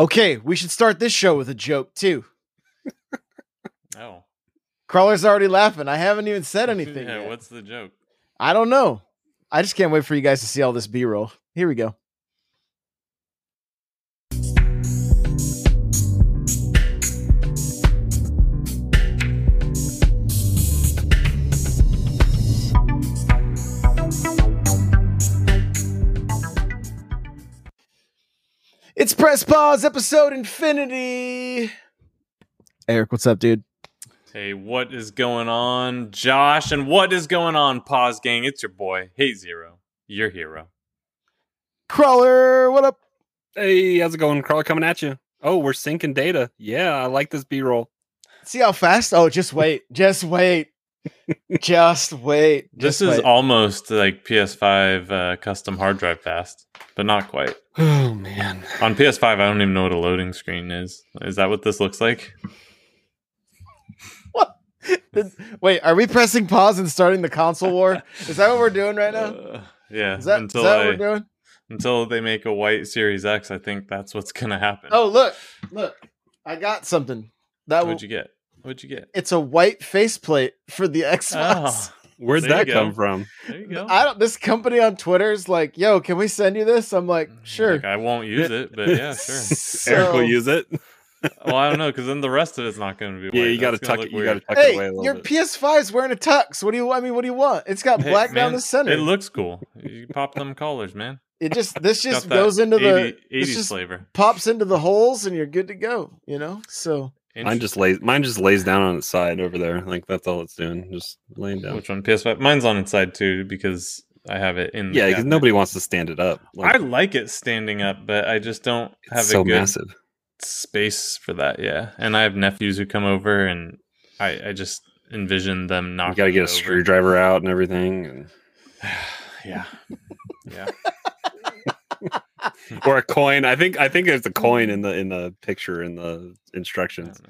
Okay, we should start this show with a joke too. Oh, Crawler's already laughing. I haven't even said anything. yeah. yet. What's the joke? I don't know. I just can't wait for you guys to see all this B roll. Here we go. Press Pause episode Infinity. Eric, what's up, dude? Hey, what is going on, Josh? And what is going on, Pause Gang? It's your boy, Hey Zero, your hero. Crawler, what up? Hey, how's it going? Crawler coming at you. Oh, we're syncing data. Yeah, I like this B roll. See how fast? Oh, just wait. Just wait. Just wait. This Just is wait. almost like PS5 uh, custom hard drive fast, but not quite. Oh man. On PS5, I don't even know what a loading screen is. Is that what this looks like? Did- wait, are we pressing pause and starting the console war? Is that what we're doing right now? Uh, yeah. Is that, is until that what we're doing? until they make a white Series X, I think that's what's gonna happen. Oh, look, look, I got something. That what'd you get? What'd you get? it's a white faceplate for the Xbox. Oh, Where'd There you that go. come from? there you go. I don't. This company on Twitter is like, "Yo, can we send you this?" I'm like, mm, "Sure." Like, I won't use it, but yeah, sure. Eric will use it. well, I don't know because then the rest of it's not going to be. Yeah, you got to tuck it. You got to weird. tuck it Hey, away a little your bit. PS5 is wearing a tux. What do you? I mean, what do you want? It's got Hey, black down the center. It looks cool. You pop them collars, man. it just this just goes into 80, the 80s just flavor. pops into the holes and you're good to go. You know. So Mine just lays. Mine just lays down on its side over there. Like that's all it's doing. Just laying down. Which one? PS5. Mine's on its side too because I have it in. the Yeah, because nobody wants to stand it up. I like it standing up, but I just don't have it's a so good massive. space for that. Yeah, and I have nephews who come over, and I, I just envision them knocking. You got to get a over. screwdriver out and everything, and, yeah, yeah. or a coin. I think. I think there's a coin in the in the picture in the instructions.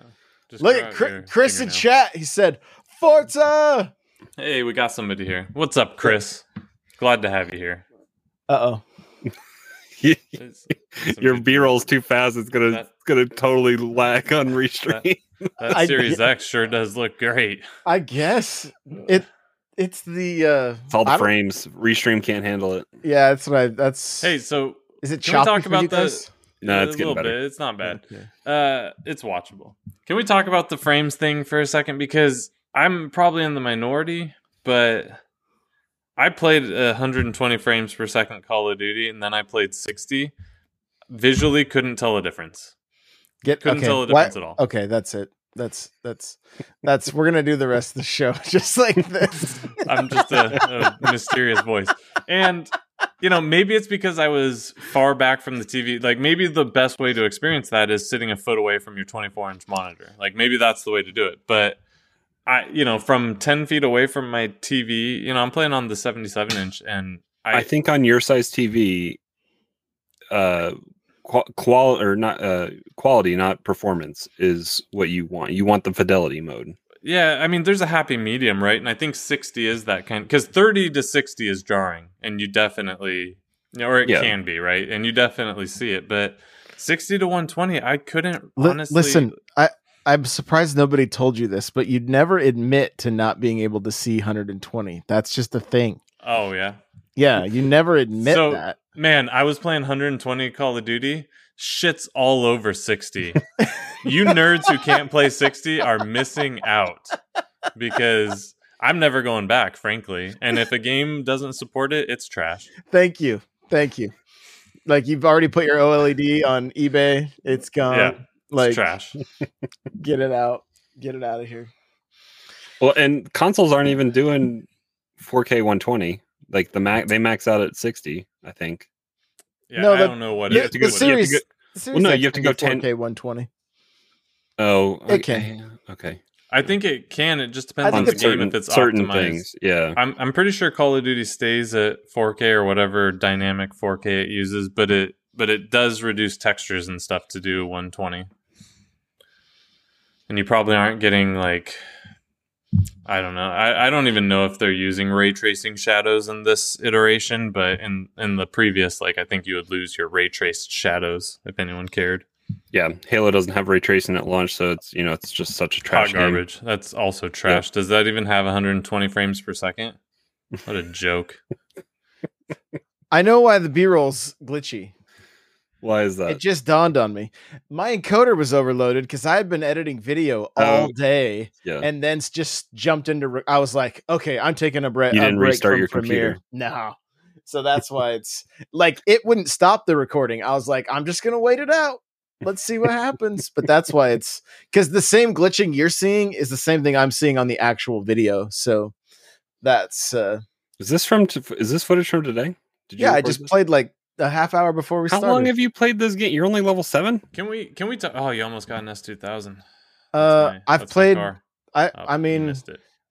Just look at Chris, your Chris in chat. He said, "Forza." Hey, we got somebody here. What's up, Chris? Glad to have you here. Uh oh. Your good- B roll's too fast. It's gonna That- it's gonna totally lag on restream. That I- Series X sure does look great. I guess it. It's the. uh It's all the don't- frames. Restream can't handle it. Yeah, that's what I. That's. Hey, so is it can we choppy talk for about you the- No, a it's getting little better. bit. It's not bad. Yeah. Uh, it's watchable. Can we talk about the frames thing for a second? Because I'm probably in the minority, but I played 120 frames per second Call of Duty, and then I played 60. Visually, couldn't tell a difference. Get Couldn't okay. tell the why- difference at all. Okay, that's it. That's that's that's. We're gonna do the rest of the show just like this. I'm just a, a mysterious voice. And, you know, maybe it's because I was far back from the TV. Like, maybe the best way to experience that is sitting a foot away from your 24 inch monitor. Like, maybe that's the way to do it. But, I, you know, from 10 feet away from my TV, you know, I'm playing on the 77 inch and I, I, think on your size TV, uh, qual, qual or not uh, quality, not performance, is what you want. You want the fidelity mode. Yeah, I mean, there's a happy medium, right? And I think 60 is that kind because 30 to 60 is jarring and you definitely, or it Yeah. can be, right? And you definitely see it. But 60 to 120, I couldn't Li- honestly. listen, I I'm surprised nobody told you this, but you'd never admit to not being able to see 120. That's just a thing. Oh, yeah. Yeah, you never admit So- that. Man, I was playing 120 Call of Duty. Shit's all over 60. you nerds who can't play 60 are missing out because I'm never going back, frankly. And if a game doesn't support it, it's trash. Thank you, thank you. Like you've already put your OLED on eBay. It's gone. Yeah, It's like trash. get it out. Get it out of here. Well, and consoles aren't even doing 4K 120. Like the max, they max out at 60. I think. Yeah, No, I the- don't know what yeah, it the what series- go- The no, you have to go 10 4K 120. Oh, It okay. can. Okay. I think it can. It just depends on the it's game certain if it's certain optimized. things. Yeah. I'm I'm pretty sure Call of Duty stays at 4K or whatever dynamic 4K it uses, but it but it does reduce textures and stuff to do 120. And you probably aren't getting like I don't know. I, I don't even know if they're using ray tracing shadows in this iteration, but in in the previous, like I think you would lose your ray traced shadows if anyone cared. Yeah, Halo doesn't have ray tracing at launch, so it's you know it's just such a Hot trash game. That's also trash. Does that even have 120 frames per second? What a joke. I know why the B roll's glitchy. Why is that? It just dawned on me. My encoder was overloaded because I had been editing video oh, all Oh. day yeah, and then s- just jumped into. Re- I was like, okay, I'm taking a, bre- You a didn't break restart from your Premiere. computer. No. So that's why it's like it wouldn't stop the recording. I was like, I'm just gonna wait it out. Let's see what happens. But that's why it's because the same glitching you're seeing is the same thing I'm seeing on the actual video. So that's uh is this from? T- is this footage from today? Did yeah. I just this? played like a half hour before we How started. long have you played this game? You're only level seven. Can we can we talk? Oh, you almost got an S2000. Uh, my- I've played. I Oh, I mean.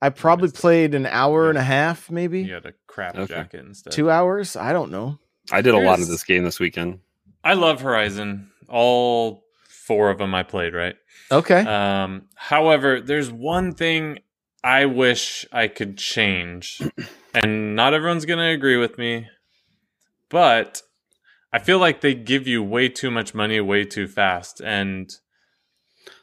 I probably played an hour Yeah. and a half, maybe You had a crap Okay. jacket instead. two hours. I don't know. I did a lot of this game this weekend. I love Horizon. All four of them I played. Right. Okay. Um, however, there's one thing I wish I could change, and not everyone's going to agree with me, but I feel like they give you way too much money way too fast, and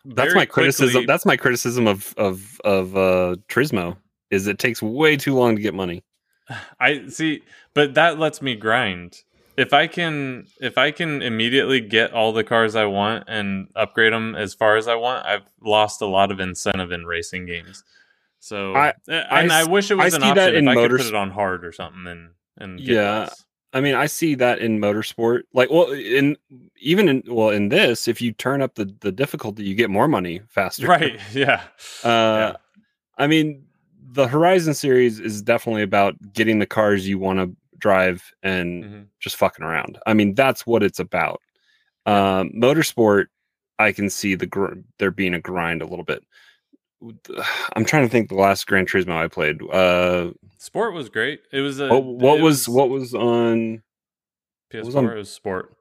That's very my criticism. quickly- That's my criticism of of of uh, Turismo. Is it takes way too long to get money. I see, but that lets me grind. If I can, if I can immediately get all the cars I want and upgrade them as far as I want, I've lost a lot of incentive in racing games. So, I- and I, I wish it was I an option if I could put it on hard or something and and get Yeah. less. I mean, I see that in motorsport. Like, well, in even in well in this, if you turn up the the difficulty, you get more money faster. right? Yeah, Uh, I mean, the Horizon series is definitely about getting the cars you want to drive and Mhm. just fucking around. I mean, that's what it's about. Um, motorsport, I can see the gr- there being a grind a little bit. I'm trying to think the last Gran Turismo I played. Uh, sport was great. It was a what, what it was, what was on? PS4? was on- it was sport.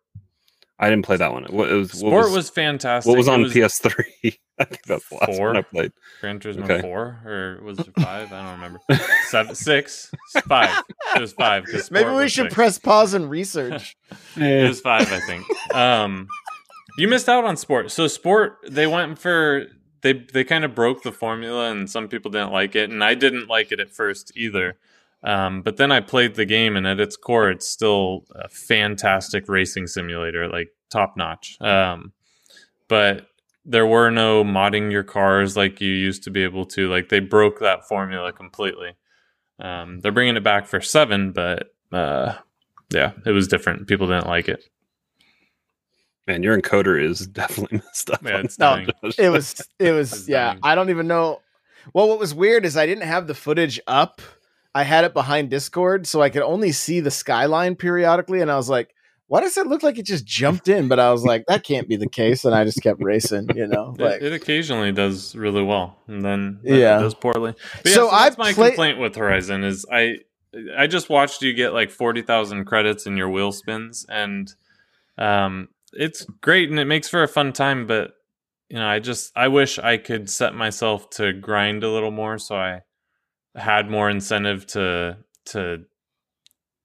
I didn't play that one. What it was? Sport what was, was, fantastic. what was It on PS3? I think that's the last Four? one I played. Gran Turismo Okay. four or was it five? I don't remember. Seven, six, five. It was five. Maybe we should six. press pause and research. It was five, I think. Um, you missed out on sport. So sport, they went for they they kind of broke the formula, and some people didn't like it, and I didn't like it at first either. Um, but then I played the game, and at its core, it's still a fantastic racing simulator, like top notch. Um, but there were no modding your cars like you used to be able to. Like they broke that formula completely. Um, they're bringing it back for seven, but uh, yeah, it was different. People didn't like it. Man, your encoder is definitely messed up. Yeah, it's No, It was. It was. Yeah. dying. I don't even know. Well, what was weird is I didn't have the footage up. I had it behind Discord, so I could only see the skyline periodically, and I was like, "Why does it look like it just jumped in?" But I was like, "That can't be the case," and I just kept racing. You know, It, like it occasionally does really well, and then Yeah. yeah, it does poorly. But So so, I that's my play- complaint with Horizon is I I just watched you get like forty thousand credits in your wheel spins, and um, it's great and it makes for a fun time. But you know, I just I wish I could set myself to grind a little more, so I had more incentive to to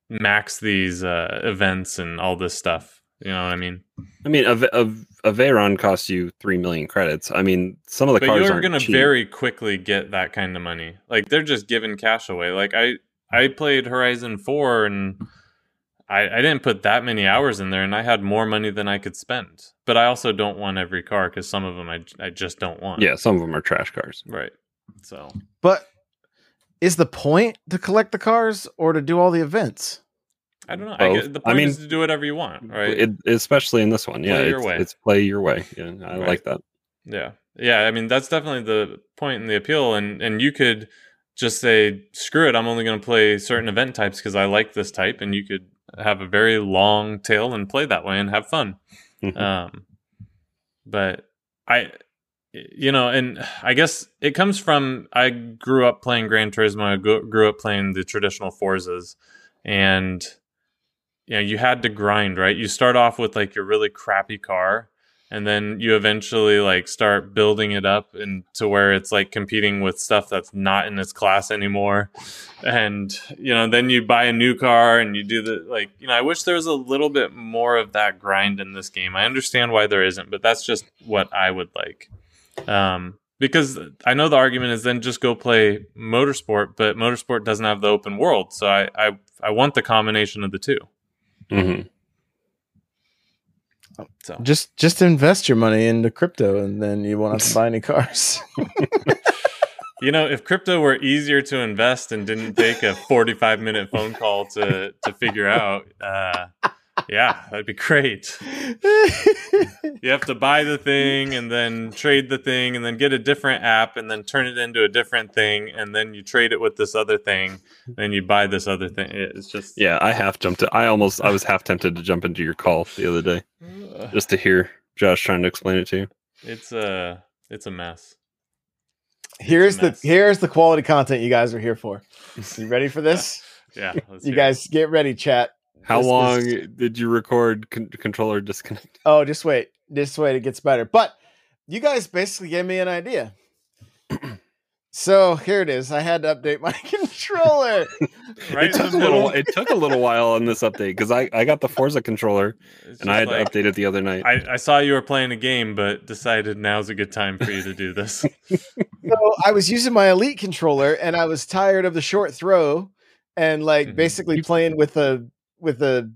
max these uh, events and all this stuff. You know what I mean? I mean, a, a, a Veyron costs you three million credits. I mean, some of the but cars you're gonna cheap. very quickly get that kind of money. Like they're just giving cash away. Like I I played Horizon Four and I, I didn't put that many hours in there, and I had more money than I could spend. But I also don't want every car because some of them I I just don't want. Yeah, some of them are trash cars. right. So but is the point to collect the cars or to do all the events? I don't know. I Both. get, the I point mean, is to do whatever you want, right? It, especially in this one. Yeah, Play your it's, way. it's play your way. Yeah, I Right. like that. Yeah. Yeah, I mean that's definitely the point in the appeal and and you could just say screw it, I'm only going to play certain event types because I like this type and you could have a very long tail and play that way and have fun. Um but I you know, and I guess it comes from I grew up playing Gran Turismo, I grew up playing the traditional Forzas. And you know, you had to grind, right? You start off with like your really crappy car and then you eventually like start building it up and to where it's like competing with stuff that's not in its class anymore. And you know then you buy a new car and you do the like you know i wish there was a little bit more of that grind in this game. I understand why there isn't but that's just what i would like um because i know the argument is then just go play motorsport but motorsport doesn't have the open world so i i, I want the combination of the two mm-hmm. so Just just invest your money into crypto, and then you won't have to buy any cars. You know, if crypto were easier to invest and didn't take a 45 minute phone call to to figure out, uh, yeah, that'd be great. You have to buy the thing and then trade the thing and then get a different app and then turn it into a different thing and then you trade it with this other thing. and you buy this other thing. It's just Yeah, I half jumped. I almost, I was half tempted to jump into your call the other day just to hear Josh trying to explain it to you. it's a it's a mess. here's the mess. here's the quality content you guys are here for. You ready for this? Yeah, let's you hear it. guys get ready, chat. How This long is- did you record con- controller disconnect? Oh, just wait. Just wait. It gets better. But you guys basically gave me an idea. so here it is. I had to update my controller. Right it took a little. It took a little while on this update because I I got the Forza controller It's and I had like- to update it the other night. I, I saw you were playing a game, but decided now's a good time for you to do this. so I was using my elite controller and I was tired of the short throw and like Mhm. basically playing with a with a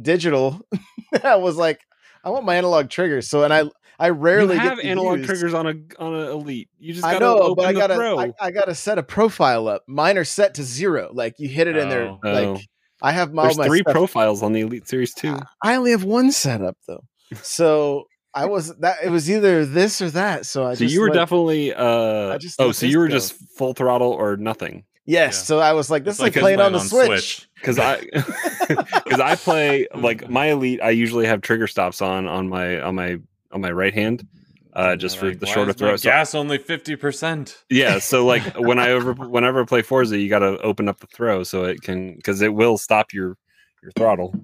digital. I was like, I want my analog triggers. So and I I you rarely have get analog use- triggers on a on a elite. You just I gotta know, open but I gotta. I, I gotta set a profile up. Mine are set to zero. Like you hit it in there. Oh. Like Oh. I have my, There's my three stuff- profiles on the Elite Series too. I only have one setup though. So I was that it was either this or that. So I So just you were let- definitely uh I just oh, so you were go. just full throttle or nothing. Yes. Yeah. So I was like, this It's is like, us playing on the Switch. Because I because I play like my Elite. I usually have trigger stops on on my on my on my right hand, uh, just for Like, the shorter is my throw. So- gas only fifty percent. yeah, so like when I over whenever I play Forza, you got to open up the throw so it can because it will stop your your throttle.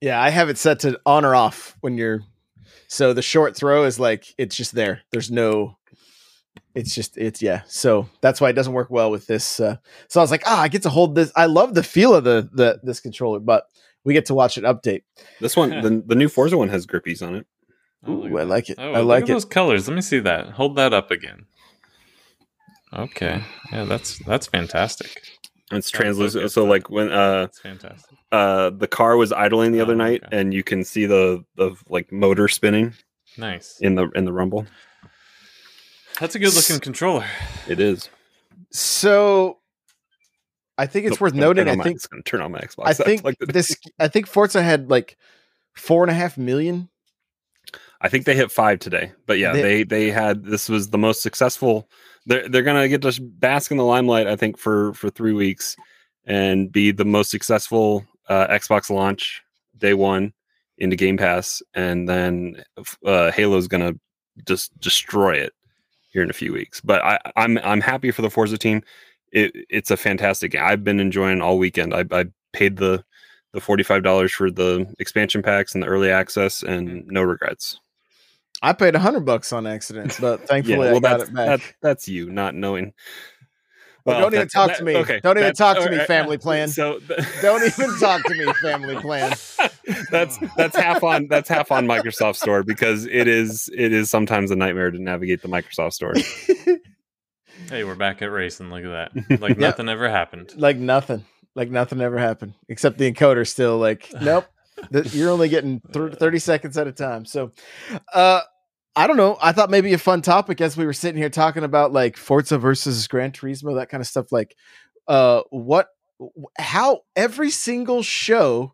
Yeah, I have it set to on or off when you're. So the short throw is like it's just there. There's no. It's just it's yeah. So that's why it doesn't work well with this. Uh, so I was like, ah, I get to hold this. I love the feel of the the this controller, but we get to watch it update. This one, the, the new Forza one has grippies on it. Ooh, I like it. Oh, I like it. those colors. Let me see that. Hold that up again. Okay. Yeah, that's that's fantastic. It's translucent. So like when uh That's fantastic. uh the car was idling the other Oh, night, okay. and you can see the the like motor spinning Nice. in the in the rumble. That's a good looking controller. It is. So I think it's Oh, worth noting. I on my- think it's gonna turn on my Xbox. I think like this. I think Forza had like four and a half million. I think they hit five today, but yeah, They- they they had this was the most successful. They're they're gonna get to bask in the limelight, I think, for for three weeks, and be the most successful uh, Xbox launch day one into Game Pass, and then uh, Halo's gonna just destroy it here in a few weeks. But I, I'm I'm happy for the Forza team. It, it's a fantastic game. I've been enjoying all weekend. I, I paid the the forty five dollars for the expansion packs and the early access, and mm-hmm. no regrets. I paid a hundred bucks on accident, but thankfully I got it back. That, that's you not knowing. Well, don't even talk that- to me. Okay, Don't even that's- talk to all me, right, family plan. So th- Don't even talk to me, family plan. that's that's half on that's half on Microsoft Store because it is it is sometimes a nightmare to navigate the Microsoft Store. Hey, we're back at racing. Look at that. Like Yeah. nothing ever happened. like nothing. Like nothing ever happened. Except the encoder still like, nope. th- you're only getting thir- 30 seconds at a time. So uh I don't know. I thought maybe a fun topic as we were sitting here talking about like Forza versus Gran Turismo, that kind of stuff. Like, uh, what, how every single show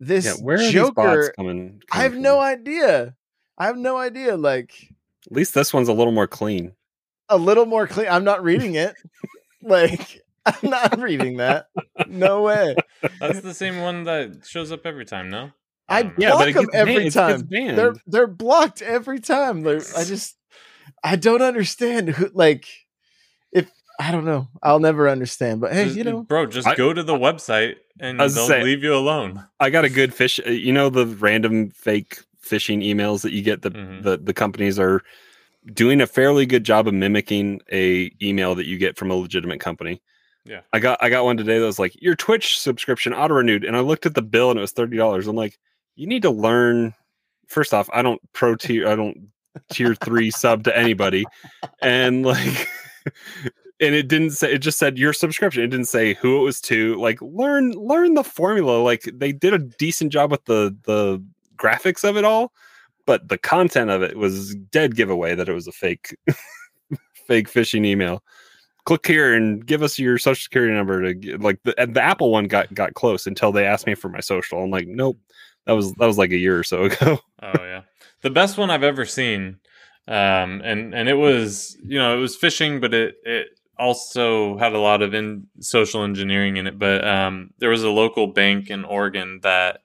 this yeah, where are these bots Joker, coming? I have no idea. I have no idea. Like, At least this one's a little more clean. a little more clean. I'm not reading it. like, I'm not reading that. No way. That's the same one that shows up every time, no? I don't. Yeah, block but them gets banned- every time. They're they're blocked every time. They're, I just I don't understand who like if I don't know. I'll never understand. But hey, Just- you know, bro, just I- go to the website and they'll saying- leave you alone. I got a good fish. uh, You know the random fake phishing emails that you get. The Mhm. the the companies are doing a fairly good job of mimicking a email that you get from a legitimate company. Yeah. I got I got one today that was like your Twitch subscription auto renewed, and I looked at the bill and it was thirty dollars. I'm like, you need to learn. First off, I don't pro tier, I don't tier three sub to anybody, and like, and it didn't say. It just said your subscription. It didn't say who it was to. Like, learn learn the formula. Like they did a decent job with the the graphics of it all, but the content of it was dead giveaway that it was a fake fake phishing email click here and give us your social security number to get, like the, the apple one got got close until they asked me for my social i'm like nope that was that was like a year or so ago Oh yeah, the best one I've ever seen, um, and and it was you know it was phishing, but it it also had a lot of in social engineering in it. But um, there was a local bank in Oregon that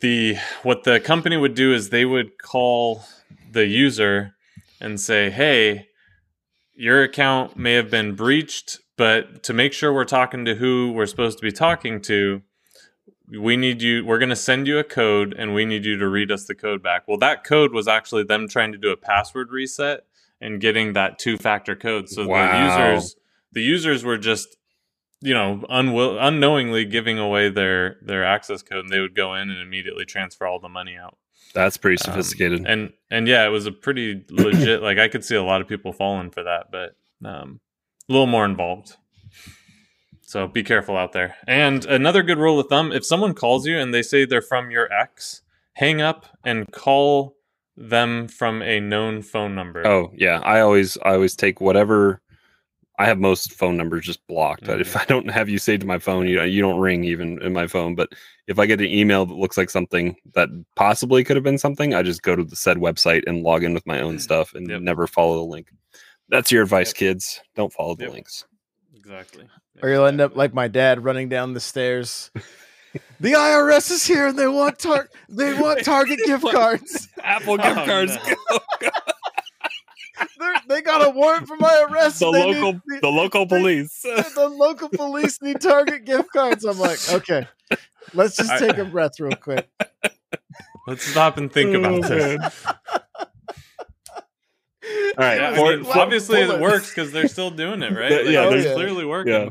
the what the company would do is they would call the user and say, "Hey, your account may have been breached, but to make sure we're talking to who we're supposed to be talking to." We need you we're going to send you a code and we need you to read us the code back. Well that code was actually them trying to do a password reset and getting that two factor code. So Wow. the users the users were just you know unwill- unknowingly giving away their their access code and they would go in and immediately transfer all the money out. That's pretty Um, sophisticated. and and yeah it was a pretty legit like i could see a lot of people falling for that but um a little more involved so be careful out there. And another good rule of thumb if someone calls you and they say they're from your ex hang up and call them from a known phone number. Oh yeah. I always i always take whatever i have most phone numbers just blocked Mhm. if i don't have you saved to my phone you you don't ring even in my phone. But if i get an email that looks like something that possibly could have been something i just go to the said website and log in with my own stuff and Yep. never follow the link. That's your advice Yep. kids. Don't follow the Yep. links. Exactly Or you'll end up like my dad running down the stairs. The IRS is here and they want tar- they want Target gift cards. apple oh, gift Oh, cards, no. They're, got a warrant for my arrest. the local need- the local police the local police need Target gift cards. I'm like, okay, let's just take a breath real quick. let's stop and think about Oh, this man. All right, yeah, I mean, obviously it works because they're still doing it right Yeah, Like, yeah, it's there's- clearly working yeah.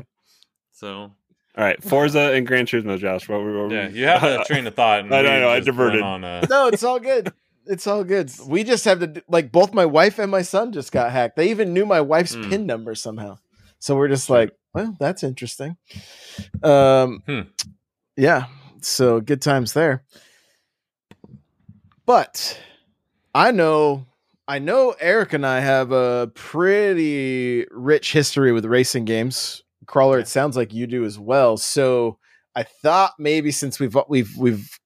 So all right forza and gran turismo josh what were, what were Yeah, we- you have a train of thought. And I know, I know, I diverted. On a, No, it's all good. It's all good. We just have to like both my wife and my son just got hacked. They even knew my wife's Hmm. pin number somehow. So we're just like, well, that's interesting. Um Hmm. yeah. So good times there. But I know I know Eric and I have a pretty rich history with racing games. Crawler, it sounds like you do as well. So I thought maybe since we've we've we've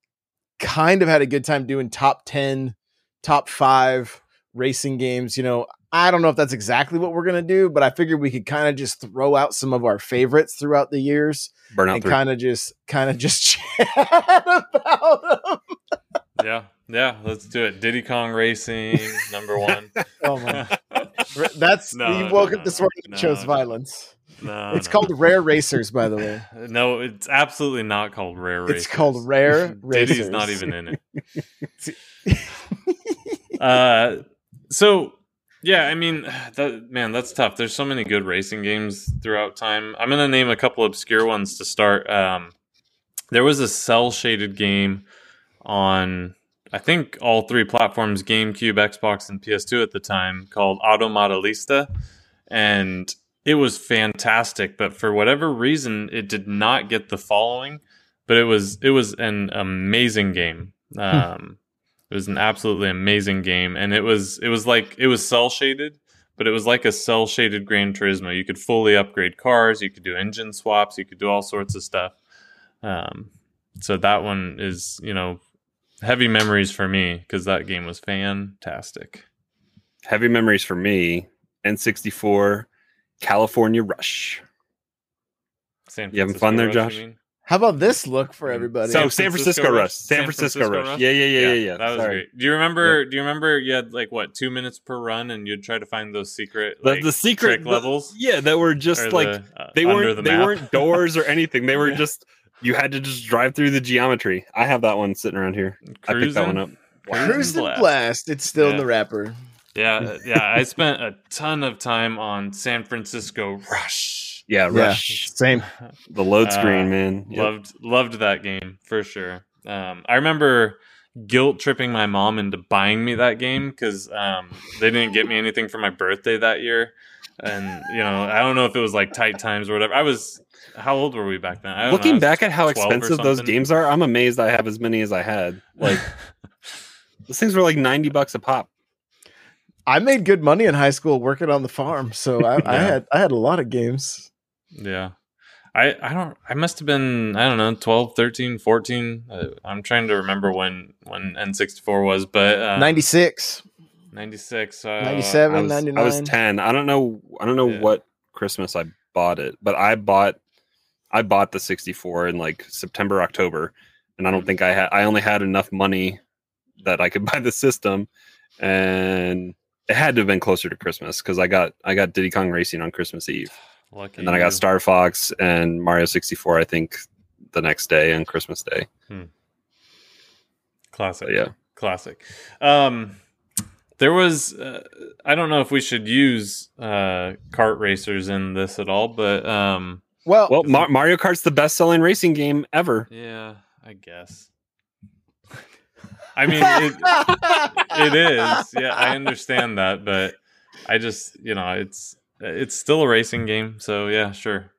kind of had a good time doing top 10, top 5 racing games, you know, I don't know if that's exactly what we're going to do, but I figured we could kind of just throw out some of our favorites throughout the years burnout and kind of just kind of just chat about them. yeah, yeah. Let's do it. Diddy Kong Racing, number one. Oh my. That's No, you woke no, up this morning and no, chose violence. No, it's no. called Rare Racers, by the way. No, it's absolutely not called Rare Racers. It's called Rare Racers. Diddy's not even in it. Uh, so yeah, I mean, that man, that's tough. There's so many good racing games throughout time. I'm gonna name a couple obscure ones to start. Um, there was a cell shaded game on I think all three platforms: GameCube, Xbox, and PS2 at the time, called Auto Modellista, and it was fantastic. But for whatever reason, it did not get the following. But it was it was an amazing game. Um, it was an absolutely amazing game, and it was it was like it was cell shaded, but it was like a cell shaded Gran Turismo. You could fully upgrade cars, you could do engine swaps, you could do all sorts of stuff. Um, so that one is you know heavy memories for me because that game was fantastic. Heavy memories for me. N64, California Rush. San You having fun there, Francisco Rush, Josh? How about this look for everybody? So San San Francisco Francisco Rush? Rush. San, San Francisco, Francisco Rush. Rush? Yeah, yeah, yeah, yeah, yeah. That was Sorry. great. Do you remember? Do you remember? You had like what two minutes per run, and you'd try to find those secret The, like, the secret trick the- levels. yeah, that were just like the, uh, they weren't the they weren't doors or anything. They were Yeah. just you had to just drive through the geometry. I have that one sitting around here. I picked that one up. Cruise and blast. It's still in the wrapper. Yeah, yeah. I spent a ton of time on San Francisco Rush. Yeah, Yeah. Rush. Same. The load Uh, screen, man. Yep. Loved loved that game for sure. Um, I remember guilt tripping my mom into buying me that game because um, they didn't get me anything for my birthday that year, and you know I don't know if it was like tight times or whatever. I was how old were we back then? I don't know, I Looking back at how expensive those games are, I'm amazed I have as many as I had. Like those things were like 90 bucks a pop. I made good money in high school working on the farm, so I, I had I had a lot of games. Yeah. I, I don't I must have been I don't know 12 13 14 uh, I'm trying to remember when when N64 was but uh, 96, 96 uh, 97, I was, 99. I was 10. I don't know I don't know Yeah. what Christmas I bought it, but I bought I bought the 64 in like September October and I don't think I had I only had enough money that I could buy the system and it had to have been closer to Christmas cuz I got I got Diddy Kong Racing on Christmas Eve. lucky And then I got. Star Fox and Mario 64 I think the next day and Christmas Day. classic So yeah. classic um there was uh, I don't know if we should use uh kart racers in this at all but um Well, Well, Mar- Mario Kart's the best-selling racing game ever. yeah I guess I mean it, it is yeah i understand that but i just you know it's it's still a racing game so yeah sure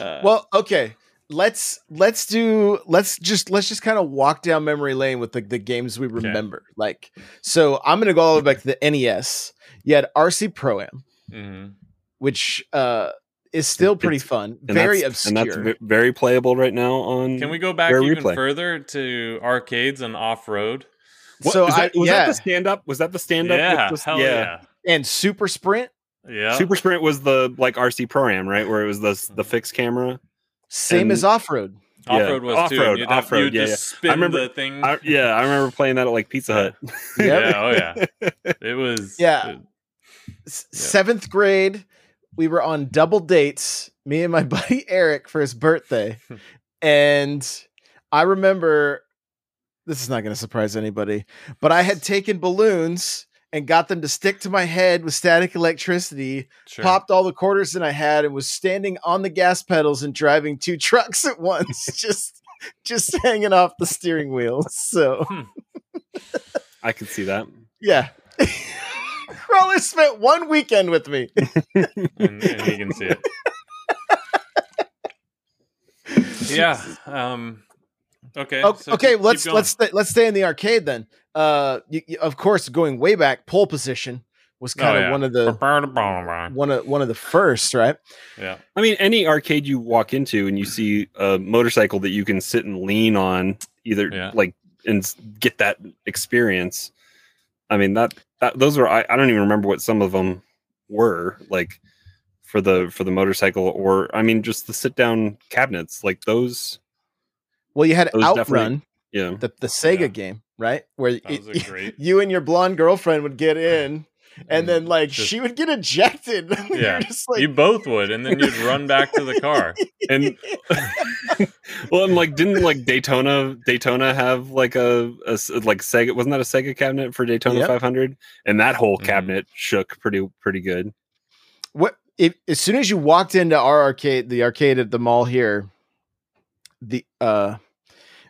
uh, well, okay. Let's let's do let's just let's just kind of walk down memory lane with the, the games we remember. Like, so I'm gonna go all the way back to the NES. You had RC Pro Am, mhm. which uh is still pretty It's- fun, very obscure. And that's very playable right now on can we go back even Replay. further to arcades and off-road so is I, was yeah, that the stand up? Was that the stand up? yeah hell yeah and Super Sprint, yeah Super Sprint was the like RC Pro Am, right? Where it was the the Mhm. fixed camera. same And- as off road. Yeah. off-road was too Off-road, and you'd have- off-road, you'd yeah, just yeah. spin I remember- the thing I, yeah, I remember playing that at like Pizza Hut. yeah oh yeah it was Yeah. it- S- Yeah. Seventh grade, we were on double dates, me and my buddy Eric for his birthday, and I remember this is not going to surprise anybody, but I had taken balloons and got them to stick to my head with static electricity, sure. popped all the quarters that I had, and was standing on the gas pedals and driving two trucks at once, just just hanging off the steering wheel. So hmm. I can see that. yeah. Crawler spent one weekend with me. and, and he can see it. yeah. Um. Okay. O- so okay, keep- keep let's going. let's sta- let's stay in the arcade then. Uh, you, you- of course, going way back, pole position was Oh, kind of yeah. one of the one of one of the first, right? Yeah. I mean, any arcade you walk into and you see a motorcycle that you can sit and lean on, either Yeah. like and get that experience. I mean that, that those were I, I don't even remember what some of them were like for the for the motorcycle or I mean just the sit down cabinets like those. Well, you had Those definitely- Outrun, Yeah, the the Sega Yeah. game, right? Where That was y- a great. you and your blonde girlfriend would get in, and then like Just- she would get ejected. You're Yeah. just like, you both would, and then you'd run back to the car. and well, and like didn't like Daytona Daytona have like a like Sega wasn't that a Sega cabinet for Daytona Yep. 500 and that whole Mhm. cabinet shook pretty pretty good. what if as soon as you walked into our arcade, the arcade at the mall here, the uh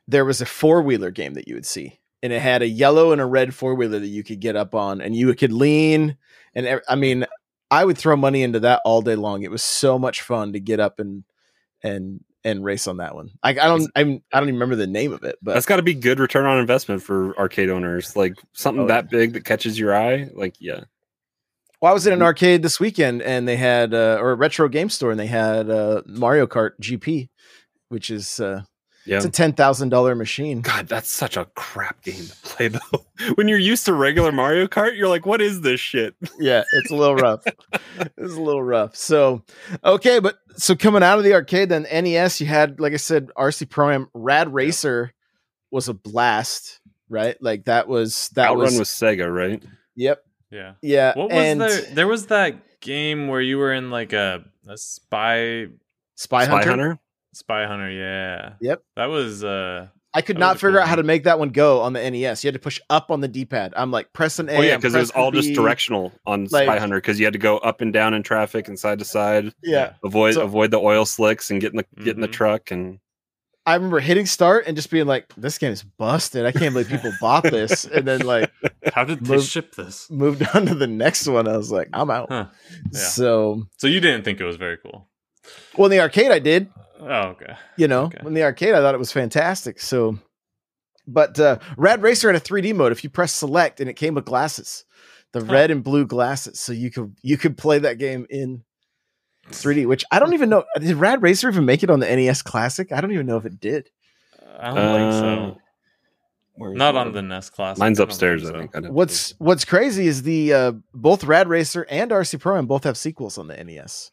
there was a four wheeler game that you would see, and it had a yellow and a red four wheeler that you could get up on, and you could lean. And I mean, I would throw money into that all day long. It was so much fun to get up and and and race on that one. I, I don't I'm, I don't even remember the name of it, but That's got to be good return on investment for arcade owners. Like something Oh, that big that catches your eye. Like yeah, Well, I was in an arcade this weekend, and they had uh, or a retro game store, and they had uh, Mario Kart GP, which is uh, yeah. it's a ten thousand dollar machine. God, that's such a crap game to play though. when you're used to regular Mario Kart, you're like, what is this shit? yeah, it's a little rough. it's a little rough. So, okay, but so coming out of the arcade, then NES, you had like I said, RC Pro Am, Rad Racer was a blast, right? Like that was that Outrun was, was Sega, right? yep, Yeah. yeah. What was and there? There was that game where you were in like a a spy Spy, Spy Hunter. Hunter. Spy hunter. Yeah. Yep. That was uh I could not figure cool out how to make that one go on the NES. You had to push up on the D-pad. I'm like pressing A. Oh yeah, because it was pressing all just directional on Like- Spy Hunter because you had to go up and down in traffic and side to side, Yeah. avoid So- avoid the oil slicks and get in the get in the Mhm. truck and I remember hitting start and just being like, "This game is busted. I can't believe people bought this." And then like How did they Move- ship this? moved on to the next one. I was like, "I'm out." Huh. Yeah. So, So you didn't think it was very cool? Well, in the arcade, I did. Oh, okay. You know, Okay. in the arcade, I thought it was fantastic. So, but uh, Rad Racer had a 3D mode. If you press select, and it came with glasses, the Huh. red and blue glasses, so you could you could play that game in 3D. Which I don't even know. Did Rad Racer even make it on the NES Classic? I don't even know if it did. I don't think Uh, so. Not it? on the NES Classic. Mine's I upstairs. think I so. think. I'd What's What's crazy is the uh, both Rad Racer and RC Pro Am both have sequels on the NES.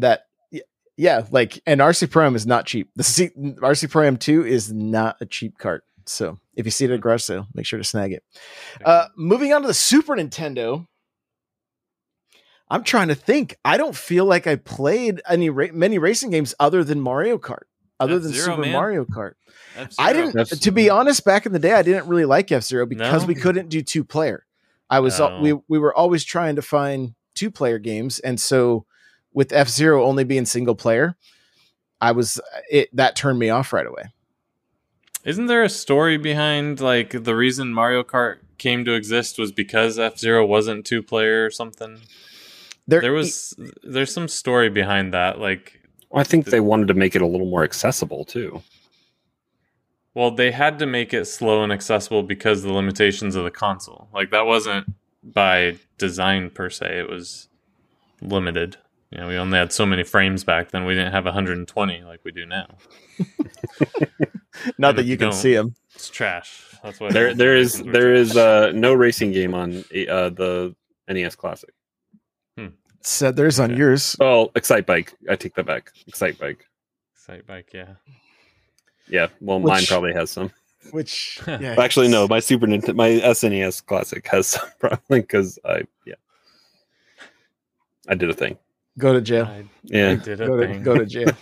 That y- yeah, like and RC Pro Am is not cheap. The C- RC Pro Am two is not a cheap cart. So if you see it at a garage sale, make sure to snag it. Uh, moving on to the Super Nintendo. I'm trying to think. I don't feel like I played any ra- many racing games other than Mario Kart, other than F-Zero, Super man. Mario Kart. F-Zero. I didn't. That's- to be honest, back in the day, I didn't really like F Zero because No? we couldn't do two player. I was No. we we were always trying to find two player games, and so with F Zero only being single player, I was it that turned me off right away. Isn't there a story behind like the reason Mario Kart came to exist was because F Zero wasn't two player or something? There was there's some story behind that. Like, I think they wanted to make it a little more accessible too. well, they had to make it slow and accessible because of the limitations of the console. Like that wasn't by design per se. It was limited. You know, we only had so many frames back then. We didn't have 120 like we do now. not and that you you can see them. It's trash. That's what There, there is there is uh, no racing game on uh, the NES Classic. Said there's on Okay. yours. Oh, Excite Bike. I take that back. Excite Bike. Excite bike. Yeah. Yeah, well, mine probably has some. Which yeah, Actually, no, my Super Nintendo, my SNES Classic has some probably because I yeah, I did a thing. Go to jail. I, I Yeah, did a Go to go to jail.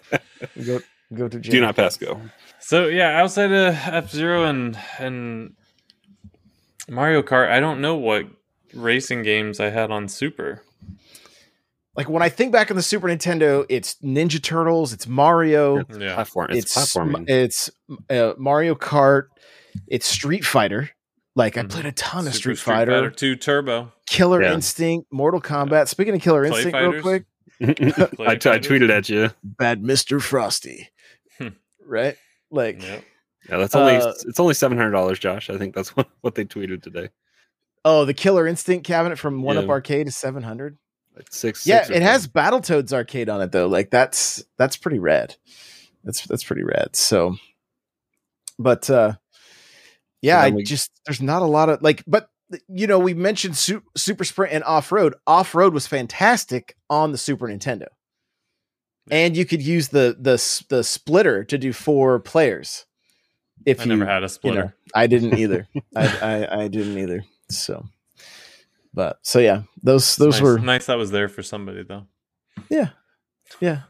go go to jail. do not pass go. So yeah, outside of F Zero and and Mario Kart, I don't know what racing games I had on Super. Like when I think back on the Super Nintendo, it's Ninja Turtles, it's Mario, Yeah, Platform. It's, it's platforming. it's uh, Mario Kart, it's Street Fighter. Like I played a ton of Super Street, Fighter, Two Turbo. Killer Yeah. Instinct, Mortal Kombat. Speaking of Killer Play Instinct, real quick, I, t- I tweeted at you. bad Mister Frosty, Hmm. right? Like, Yep. Yeah, that's only Uh, it's only seven hundred dollars, Josh. I think that's what, what they tweeted today. oh, the Killer Instinct cabinet from One Up Arcade is seven hundred. Like six. Yeah, six or it has something. Battletoads arcade on it though. Like that's that's pretty rad. That's that's pretty rad. So, but uh yeah, So I we- just there's not a lot of like, but you know, we mentioned su- Super Sprint and Off Road. Off Road was fantastic on the Super Nintendo, and you could use the the the splitter to do four players. If I you, never had a you splitter. know, I didn't either. I, I I didn't either. So, but so yeah, those those nice, were nice. That was there for somebody though. yeah. Yeah.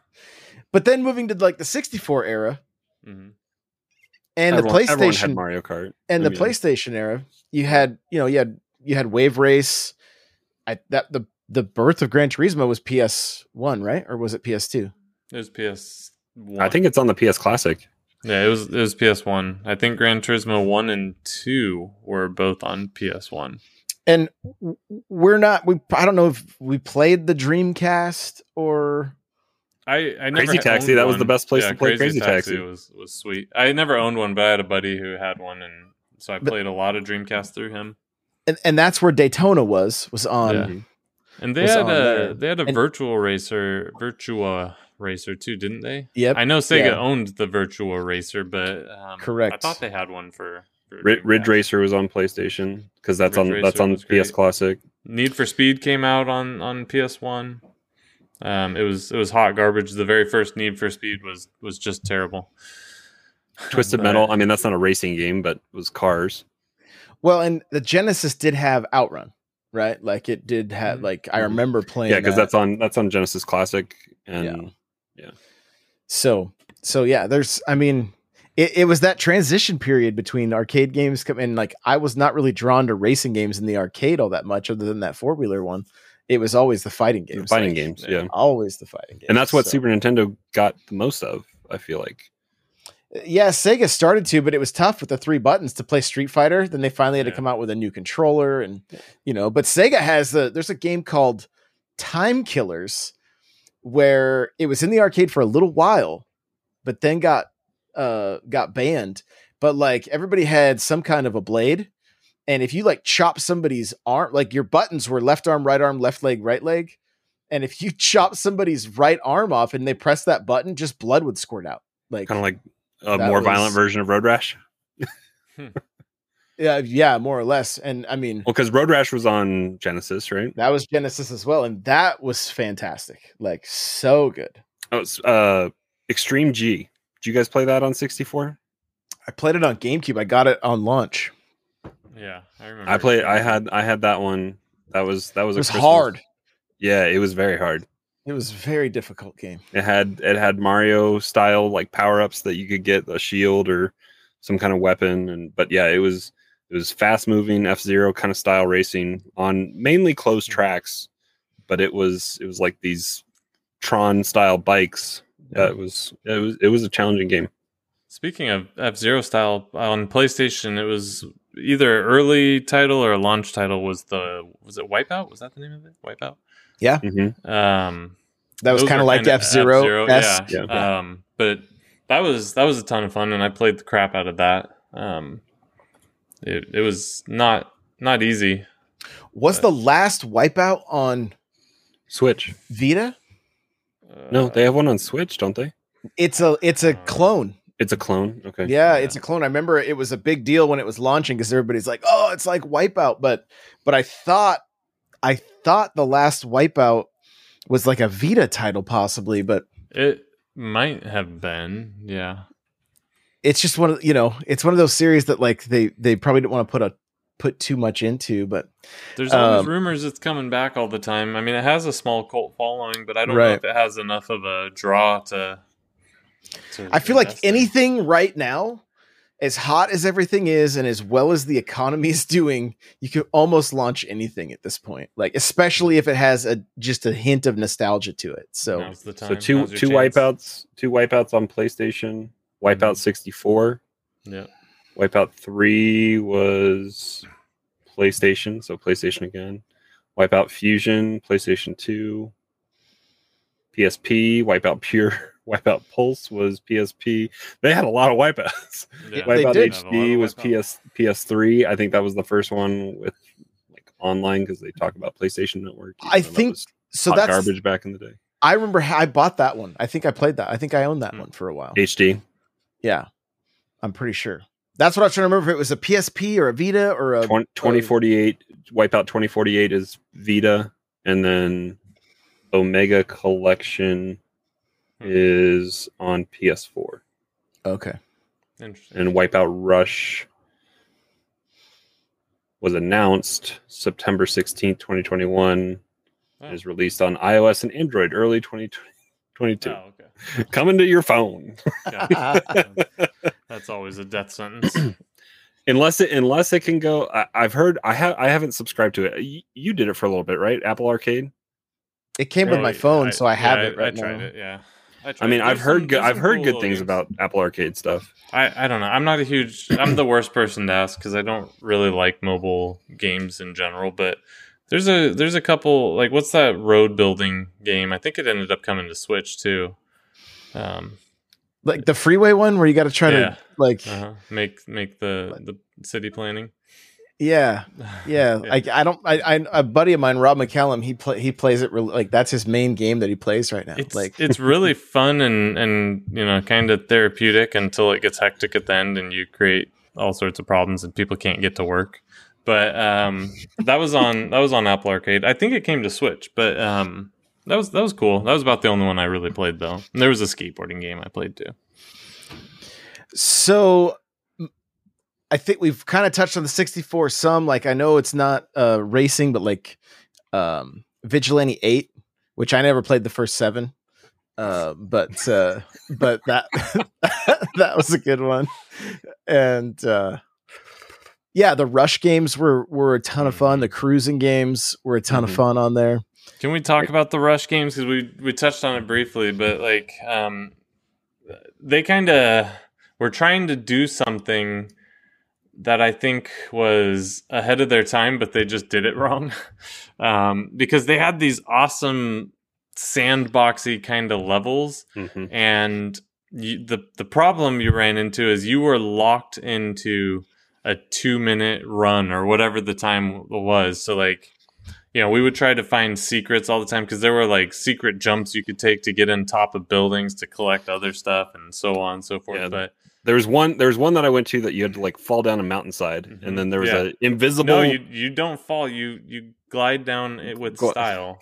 But then moving to like the 64 era hmm and everyone, the everyone had PlayStation Mario Kart and I the PlayStation era, you had, you know, you had you had Wave Race. I that the the birth of Gran Turismo was PS1, right? Or was it PS2? It was PS. I think it's on the PS Classic. Yeah, it was it was PS One. I think Gran Turismo One and Two were both on PS One. And we're not we I don't know if we played the Dreamcast or I, I never Crazy Taxi, owned that was the best place to play Crazy Taxi. was was sweet. I never owned one, but I had a buddy who had one, and so I But- played a lot of Dreamcast through him. and, and that's where Daytona was was on Yeah. And they had on there. a they had a And- virtual racer, Virtua racer too, didn't they? Yep. I know Sega Yeah. owned the Virtua racer, but um, Correct. I thought they had one for, for Rid- Ridge Racer was on PlayStation because that's Ridge on that's on was PS. Classic. Need for Speed came out on on PS One. Um, it was it was hot garbage. The very first Need for Speed was was just terrible. Twisted But- Metal. I mean, that's not a racing game, but it was cars. Well, and the Genesis did have Outrun, right? Like it did have Mhm. like I remember playing Yeah, because that. that's on that's on Genesis Classic, and yeah. So so yeah, there's I mean, it, it was that transition period between arcade games coming and like I was not really drawn to racing games in the arcade all that much other than that four wheeler one. It was always the fighting The games. fighting like, games, yeah. Always the fighting games. And that's what so- Super Nintendo got the most of, I feel like. Yeah, Sega started to, but it was tough with the three buttons to play Street Fighter. Then they finally had to come out with a new controller, and you know. But Sega has the there's a game called Time Killers, where it was in the arcade for a little while, but then got uh got banned. But like everybody had some kind of a blade, and if you like chop somebody's arm, like your buttons were left arm, right arm, left leg, right leg, and if you chop somebody's right arm off and they press that button, just blood would squirt out. Like Kind of like a more was- violent version of Road Rash. Yeah, yeah, more or less. And I mean, Well, because Road Rash was on Genesis, right? that was Genesis as well, and that was fantastic. Like so good. Oh, it's, uh, Extreme G. Did you guys play that on 64? I played it on GameCube. I got it on launch. Yeah, I remember. I played. I had. I had that one. That was. That was. It a was Christmas- hard. Yeah, it was very hard. It was a very difficult game. It had. It had Mario style like power ups that you could get a shield or some kind of weapon, and but yeah, it was. It was fast moving F Zero kind of style racing on mainly closed mm. tracks, but it was. It was like these Tron style bikes. Yeah. That was. It was. It was a challenging game. Speaking of F Zero style on PlayStation, it was either early title or launch title. Was the was it Wipeout? Was that the name of it? Wipeout. hmm Um, That was kind of like F Zero. Yeah. Yeah. Um, but that was that was a ton of fun, and I played the crap out of that. Um, it it was not not easy. Was the last Wipeout on Switch. Vita? No, Uh, they have one on Switch, don't they? It's a it's a Uh, clone. It's a clone. Okay. Yeah, Yeah. it's a clone. I remember it was a big deal when it was launching because everybody's like, "Oh, it's like Wipeout," but but I thought I thought the last Wipeout was like a Vita title possibly, but It might have been. Yeah. it's just one of you know it's one of those series that like they they probably didn't want to put a put too much into, but There's always Um, rumors it's coming back all the time. I mean, it has a small cult following, but I don't know if it has enough of a draw to. To I feel like invest in. anything right now, as hot as everything is, and as well as the economy is doing, you could almost launch anything at this point. Like especially if it has a just a hint of nostalgia to it. So Now's the. So two Now's your two chance. wipeouts, two wipeouts on PlayStation. Wipeout mm-hmm. 64. Yeah. Wipeout 3 was PlayStation, so PlayStation again. Wipeout Fusion, PlayStation 2. PSP, Wipeout Pure, Wipeout Pulse was PSP. They had a lot of wipeouts. Yeah. They Wipeout did. HD was PS PS3. I think that was the first one with like online because they talk about PlayStation Network. I even though that think- so that's garbage back in the day. I remember I bought that one. I think I played that. I think I owned that Hmm. one for a while. HD. Yeah, I'm pretty sure. That's what I was trying to remember. If it was a PSP or a Vita or a 20, 2048 wipeout 2048 is vita and then omega collection is on ps4 okay. Interesting. and wipeout rush was announced september 16th 2021 Oh. is released on ios and android early 2022 Oh, okay. coming to your phone That's always a death sentence. unless it unless it can go I, i've heard i have i haven't subscribed to it you, you did it for a little bit right apple arcade It came with oh, my Really, phone, so I have yeah, it right I tried now. it. Yeah. I mean, tried. I've heard some- good. there's I've heard cool good things games. about Apple Arcade stuff. I, I don't know. I'm not a huge. I'm the worst person to ask because I don't really like mobile games in general. But there's a there's a couple like what's that road building game? I think it ended up coming to Switch too. Um, Like the freeway one where you got to try Yeah. to like, uh-huh. make make the the city planning. yeah, yeah. Like I don't. I, I a buddy of mine, Rob McCallum. He play he plays it really like that's his main game that he plays right now. it's like it's really fun and and you know kind of therapeutic until it gets hectic at the end and you create all sorts of problems and people can't get to work. But um, that was on that was on Apple Arcade. I think it came to Switch, but um, that was that was cool. That was about the only one I really played though. And there was a skateboarding game I played too. So I think we've kind of touched on the 64 some. Like I know it's not uh racing, but like um Vigilante 8, which I never played the first seven. Uh, but uh, but that that was a good one, and uh, yeah, the rush games were were a ton of fun. The Cruis'n games were a ton Mhm. of fun on there. Can we talk about the rush games because we we touched on it briefly, but like um, they kind of were trying to do something that I think was ahead of their time, but they just did it wrong um, because they had these awesome sandboxy kind of levels, Mhm. and you, the the problem you ran into is you were locked into a two minute run or whatever the time was. So like you know, we would try to find secrets all the time because there were like secret jumps you could take to get on top of buildings to collect other stuff and so on and so forth. Yeah, but There was one. There was one that I went to that you had to like fall down a mountainside, Mhm. and then there was Yeah. a invisible no, you you don't fall. You you glide down it with Gl- style,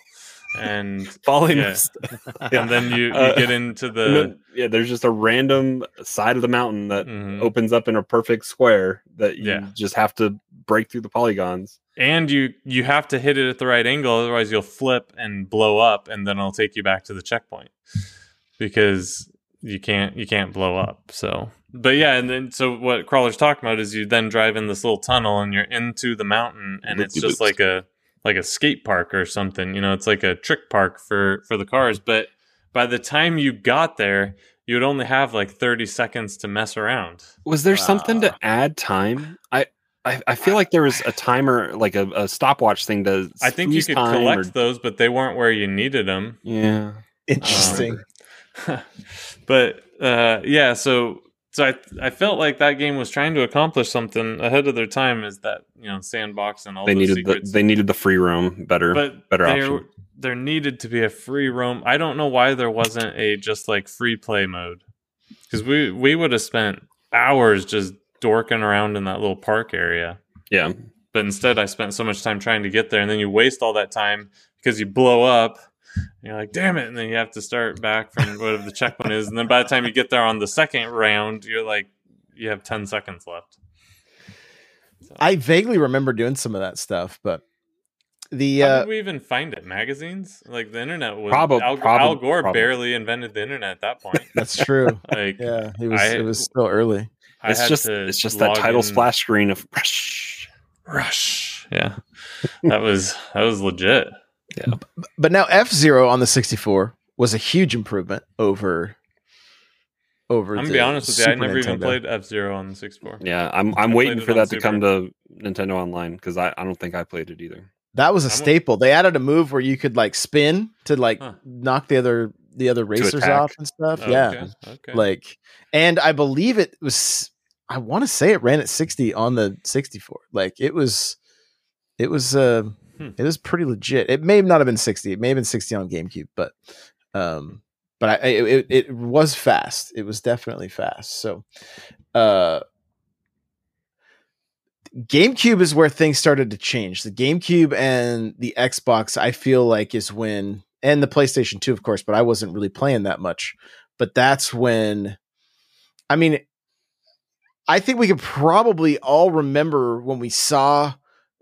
and falling. Yeah. and then you, you Uh, get into the yeah, there's just a random side of the mountain that Mhm. opens up in a perfect square that you Yeah. just have to break through the polygons. and you you have to hit it at the right angle, otherwise you'll flip and blow up, and then it'll take you back to the checkpoint because you can't you can't blow up. So, but yeah, and then so what crawler's talking about is you then drive in this little tunnel and you're into the mountain, and it's just like a like a skate park or something. You know, it's like a trick park for for the cars. But by the time you got there, you would only have like 30 seconds to mess around. Was there something to add time? I. I, I feel like there was a timer, like a, a stopwatch thing to. I think you could time collect or- those, but they weren't where you needed them. Yeah, Interesting. but uh, yeah, so so I I felt like that game was trying to accomplish something ahead of their time. Is that you know sandbox and all they needed the, they needed the free roam better. but better there option. there needed to be a free roam. I don't know why there wasn't a just like free play mode because we we would have spent hours just dorking around in that little park area. yeah, But instead, I spent so much time trying to get there, and then you waste all that time because you blow up. And you're like, damn it. And then you have to start back from whatever the checkpoint is. And then by the time you get there on the second round, you're like, you have 10 seconds left. So, I vaguely remember doing some of that stuff, but the how uh, did we even find it? Magazines? Like the internet was. Probab- Al, probab- Al Gore probably. barely invented the internet at that point. that's true. Like, yeah, it was I- it was still early. I it's just it's just that title in- splash screen of rush. Rush. Yeah. that was that was legit. But now F Zero on the 64 was a huge improvement over over. I'm gonna be honest with you, I Super never even played F Zero on the 64. Yeah, I'm I I'm played waiting for that to Super. come to Nintendo Online because I, I don't think I played it either. That was a I'm a- staple. They added a move where you could like spin to like Huh. knock the other the other racers off and stuff. Okay, Yeah, Okay. like, and I believe it was. I want to say it ran at 60 on the 64. Like it was, it was uh, Hmm. it was pretty legit. It may not have been 60. It may have been 60 on GameCube, but um, but I it, it was fast. It was definitely fast. So, uh. GameCube is where things started to change. The GameCube and the Xbox, I feel like, is when, and the PlayStation 2, of course, but I wasn't really playing that much. But that's when, I mean, I think we could probably all remember when we saw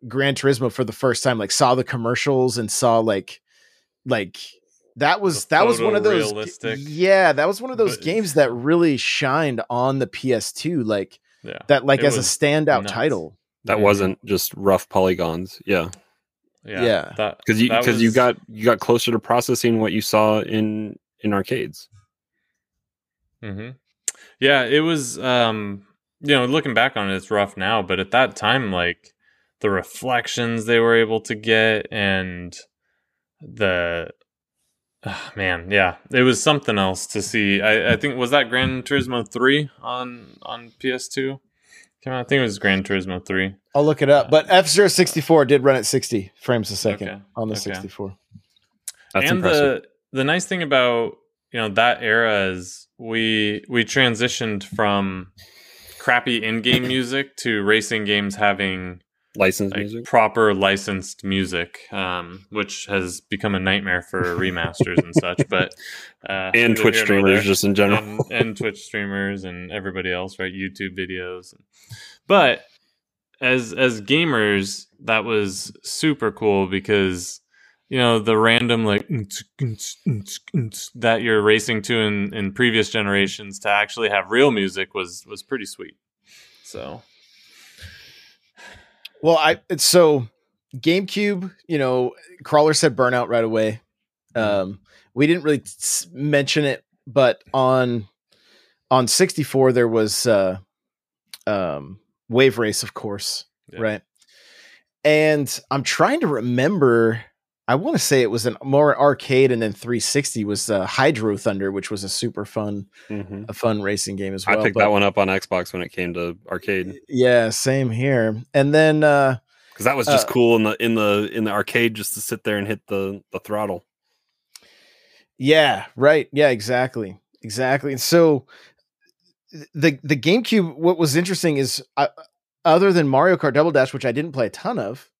Gran Turismo for the first time, like saw the commercials and saw like, like, that was The that was one of those yeah that was one of those But- games that really shined on the PS2 like yeah. that like It as a standout nuts. title That Mhm. wasn't just rough polygons. Yeah, Yeah. yeah. That, because you that because you got you got closer to processing what you saw in in arcades. hmm Yeah, it was. Um, you know, looking back on it, it's rough now, but at that time, like the reflections they were able to get and the ah, man, yeah, it was something else to see. I, I think was that Gran Turismo three on on PS2. Came out, I think it was Gran Turismo three. I'll look it up. But F Zero sixty four did run at sixty frames a second Okay, on the okay. sixty four. That's and impressive. the the nice thing about you know that era is we we transitioned from crappy in-game music to racing games having Licensed like music. proper licensed music, um, which has become a nightmare for remasters and such. But uh, and Twitch streamers just in general. and, and Twitch streamers and everybody else, right? YouTube videos. But as as gamers, that was super cool because you know the random like that you're racing to in in previous generations to actually have real music was was pretty sweet. So, well, I so GameCube, you know, Crawler said Burnout right away. Um, we didn't really mention it, but on on 64 there was uh um Wave Race, of course, yeah. right? And I'm trying to remember. I want to say it was an more arcade, and then 360 was uh, Hydro Thunder, which was a super fun, mm-hmm. a fun racing game as well. I picked but, that one up on Xbox when it came to arcade. Yeah, same here. And then uh, because that was just uh, cool in the in the in the arcade just to sit there and hit the the throttle. Yeah, right. Yeah, exactly, exactly. And so the the GameCube, what was interesting is, uh, other than Mario Kart Double Dash, which I didn't play a ton of,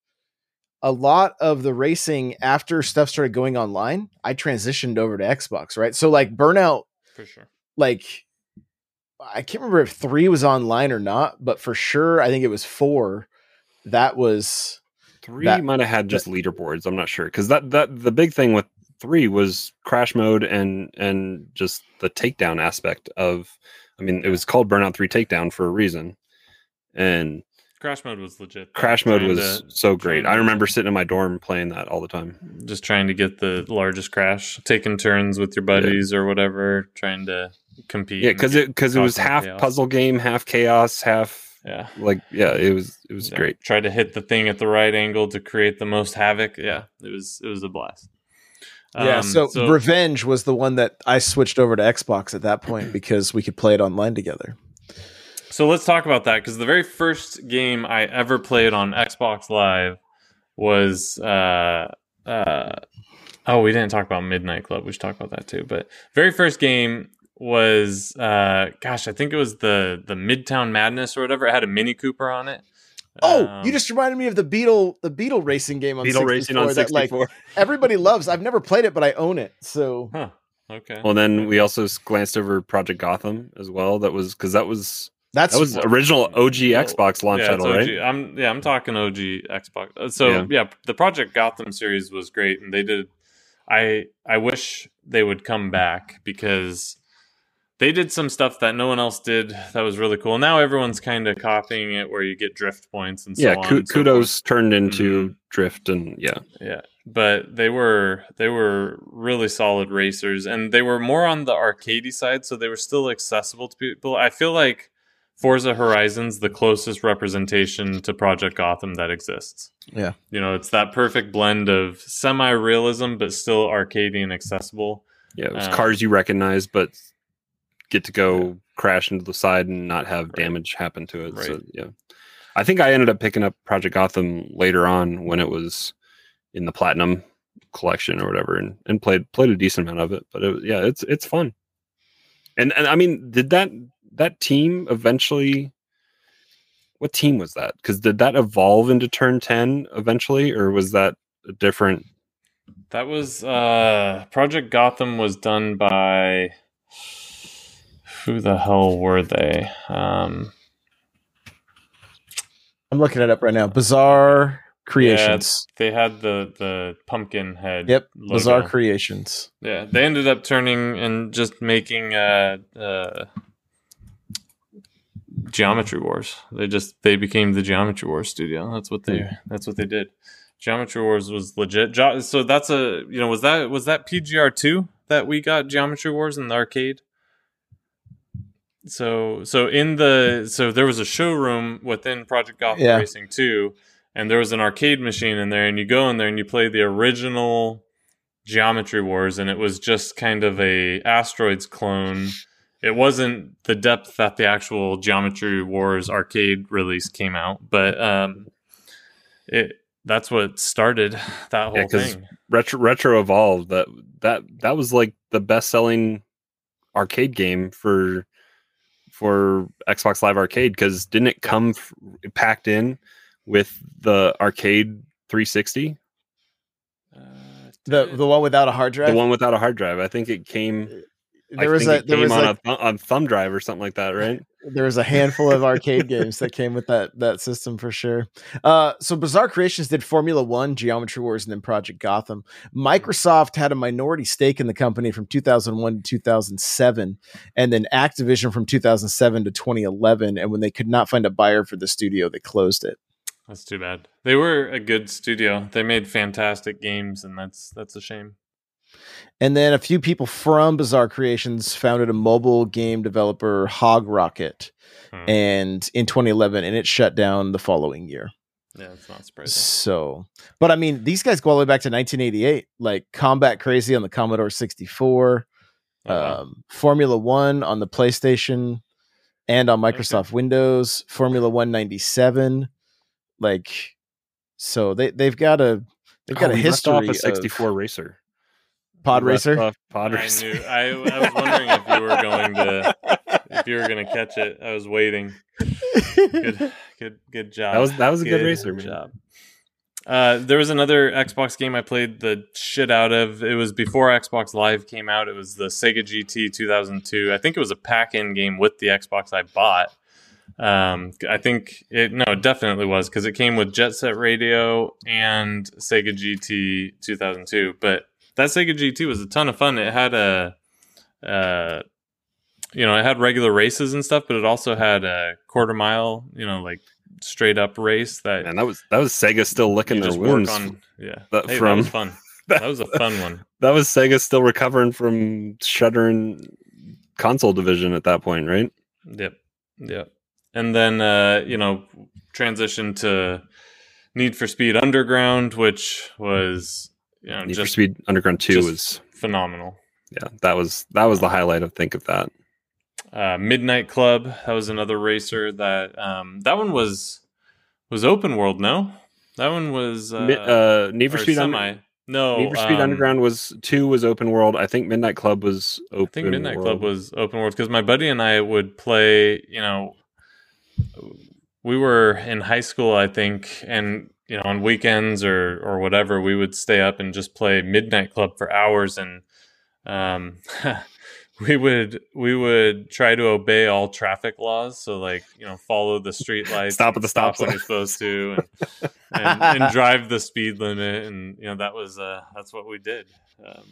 a lot of the racing after stuff started going online, I transitioned over to Xbox. Right, so like Burnout, for sure. Like, I can't remember if three was online or not, but for sure, I think it was four that was three that, might have had just that, leaderboards. I'm not sure because that that the big thing with three was crash mode and and just the takedown aspect of. I mean, it was called Burnout Three Takedown for a reason, and Crash mode was legit. Crash mode was to, so great. I remember sitting in my dorm playing that all the time. Just trying to get the largest crash, taking turns with your buddies yeah. or whatever, trying to compete. Yeah, because it because it was half chaos. puzzle game, half chaos, half yeah. Like yeah, it was it was yeah. great. Try to hit the thing at the right angle to create the most havoc. Yeah, it was it was a blast. Yeah, um, so, so, Revenge was the one that I switched over to Xbox at that point because we could play it online together. So let's talk about that because the very first game I ever played on Xbox Live was uh uh oh we didn't talk about Midnight Club. We should talk about that too. But very first game was uh gosh, I think it was the the Midtown Madness or whatever. It had a Mini Cooper on it. Oh, um, you just reminded me of the Beetle the Beetle racing game on Beetle 64 racing on 64. that like everybody loves. I've never played it, but I own it. So huh. Okay. Well, then we also glanced over Project Gotham as well. That was because that was that's that was original OG Xbox launch yeah, title, right? I'm yeah, I'm talking OG Xbox. Uh, so yeah. yeah, the Project Gotham series was great, and they did. I I wish they would come back because they did some stuff that no one else did that was really cool. Now everyone's kind of copying it where you get drift points and so yeah, on. so kudos turned into mm-hmm. drift and yeah. Yeah. But they were they were really solid racers and they were more on the arcadey side so they were still accessible to people. I feel like Forza Horizon's the closest representation to Project Gotham that exists. Yeah. You know, it's that perfect blend of semi-realism but still arcadey and accessible. Yeah, it was um, cars you recognize but get to go yeah. crash into the side and not have right. damage happen to it. Right. So yeah, I think I ended up picking up Project Gotham later on when it was in the platinum collection or whatever, and, and played played a decent amount of it. But it, yeah, it's it's fun. And and I mean, did that that team eventually? What team was that? Because did that evolve into Turn Ten eventually, or was that a different? That was uh Project Gotham was done by who the hell were they? Um, I'm looking it up right now. Bizarre Creations. Yeah, they had the the pumpkin head. Yep, logo. Bizarre Creations. Yeah, they ended up turning and just making uh, uh, Geometry Wars. They just they became the Geometry Wars studio. That's what they that's what they did. Geometry Wars was legit. So that's a you know was that was that PGR two that we got Geometry Wars in the arcade? So so in the so there was a showroom within Project Gotham yeah. Racing 2 and there was an arcade machine in there and you go in there and you play the original Geometry Wars and it was just kind of a asteroids clone. It wasn't the depth that the actual Geometry Wars arcade release came out, but um it that's what started that whole yeah, thing. Retro Retro Evolved that that that was like the best selling arcade game for for Xbox Live Arcade because didn't it come f- packed in with the arcade 360? Uh, the the one without a hard drive. The one without a hard drive. I think it came. There I was a there was on like, a th- on thumb drive or something like that, right? there was a handful of arcade games that came with that that system for sure. Uh, so Bizarre Creations did Formula One, Geometry Wars, and then Project Gotham. Microsoft had a minority stake in the company from 2001 to 2007, and then Activision from 2007 to 2011. And when they could not find a buyer for the studio, they closed it. That's too bad. They were a good studio. They made fantastic games, and that's that's a shame. And then a few people from Bizarre Creations founded a mobile game developer, Hogrocket, Hmm. and in 2011, and it shut down the following year. Yeah, it's not surprising. So, but I mean, these guys go all the way back to 1988, like Combat Crazy on the Commodore 64, Oh, wow. um, Formula One on the PlayStation, and on Okay. Microsoft Windows, Formula One 97. Like, so they they've got a they've got Oh, a history off a of 64 racer. Pod We left Racer. off Pod I knew. I, I was wondering if you were going to if you were going to catch it. I was waiting. Good, good, good job. That was- that was a good racer, man. job. Uh, there was another Xbox game I played the shit out of. It was before Xbox Live came out. It was the Sega GT 2002. I think it was a pack-in game with the Xbox I bought. Um, I think it no, it definitely was because it came with Jet Set Radio and Sega GT 2002. But that Sega GT was a ton of fun. It had a, uh, you know, it had regular races and stuff, but it also had a quarter mile, you know, like straight up race that Man, that was that was Sega still licking their wounds. on. Yeah, that- Hey, that from- was fun. That was a fun one. That was Sega still recovering from shuttering console division at that point, right? Yep, yep. And then uh, you know, transition to Need for Speed Underground, which was you know Need for Speed Underground Two was phenomenal. yeah, that was that was the highlight of think of that. uh, Midnight Club. That was another racer that um, that one was was open world. No, that one was uh, uh, Need for Speed semi. Under- no, Need for Speed um, Underground was two was open world. I think Midnight Club was open. I think Midnight world. Club was open world because my buddy and I would play. You know, we were in high school, I think, and you know, on weekends or or whatever, we would stay up and just play Midnight Club for hours, and um, we would we would try to obey all traffic laws. So, like, you know, follow the street lights, Stop at the stop when you're supposed to, and, and, and drive the speed limit, and you know, that was uh, that's what we did. Um,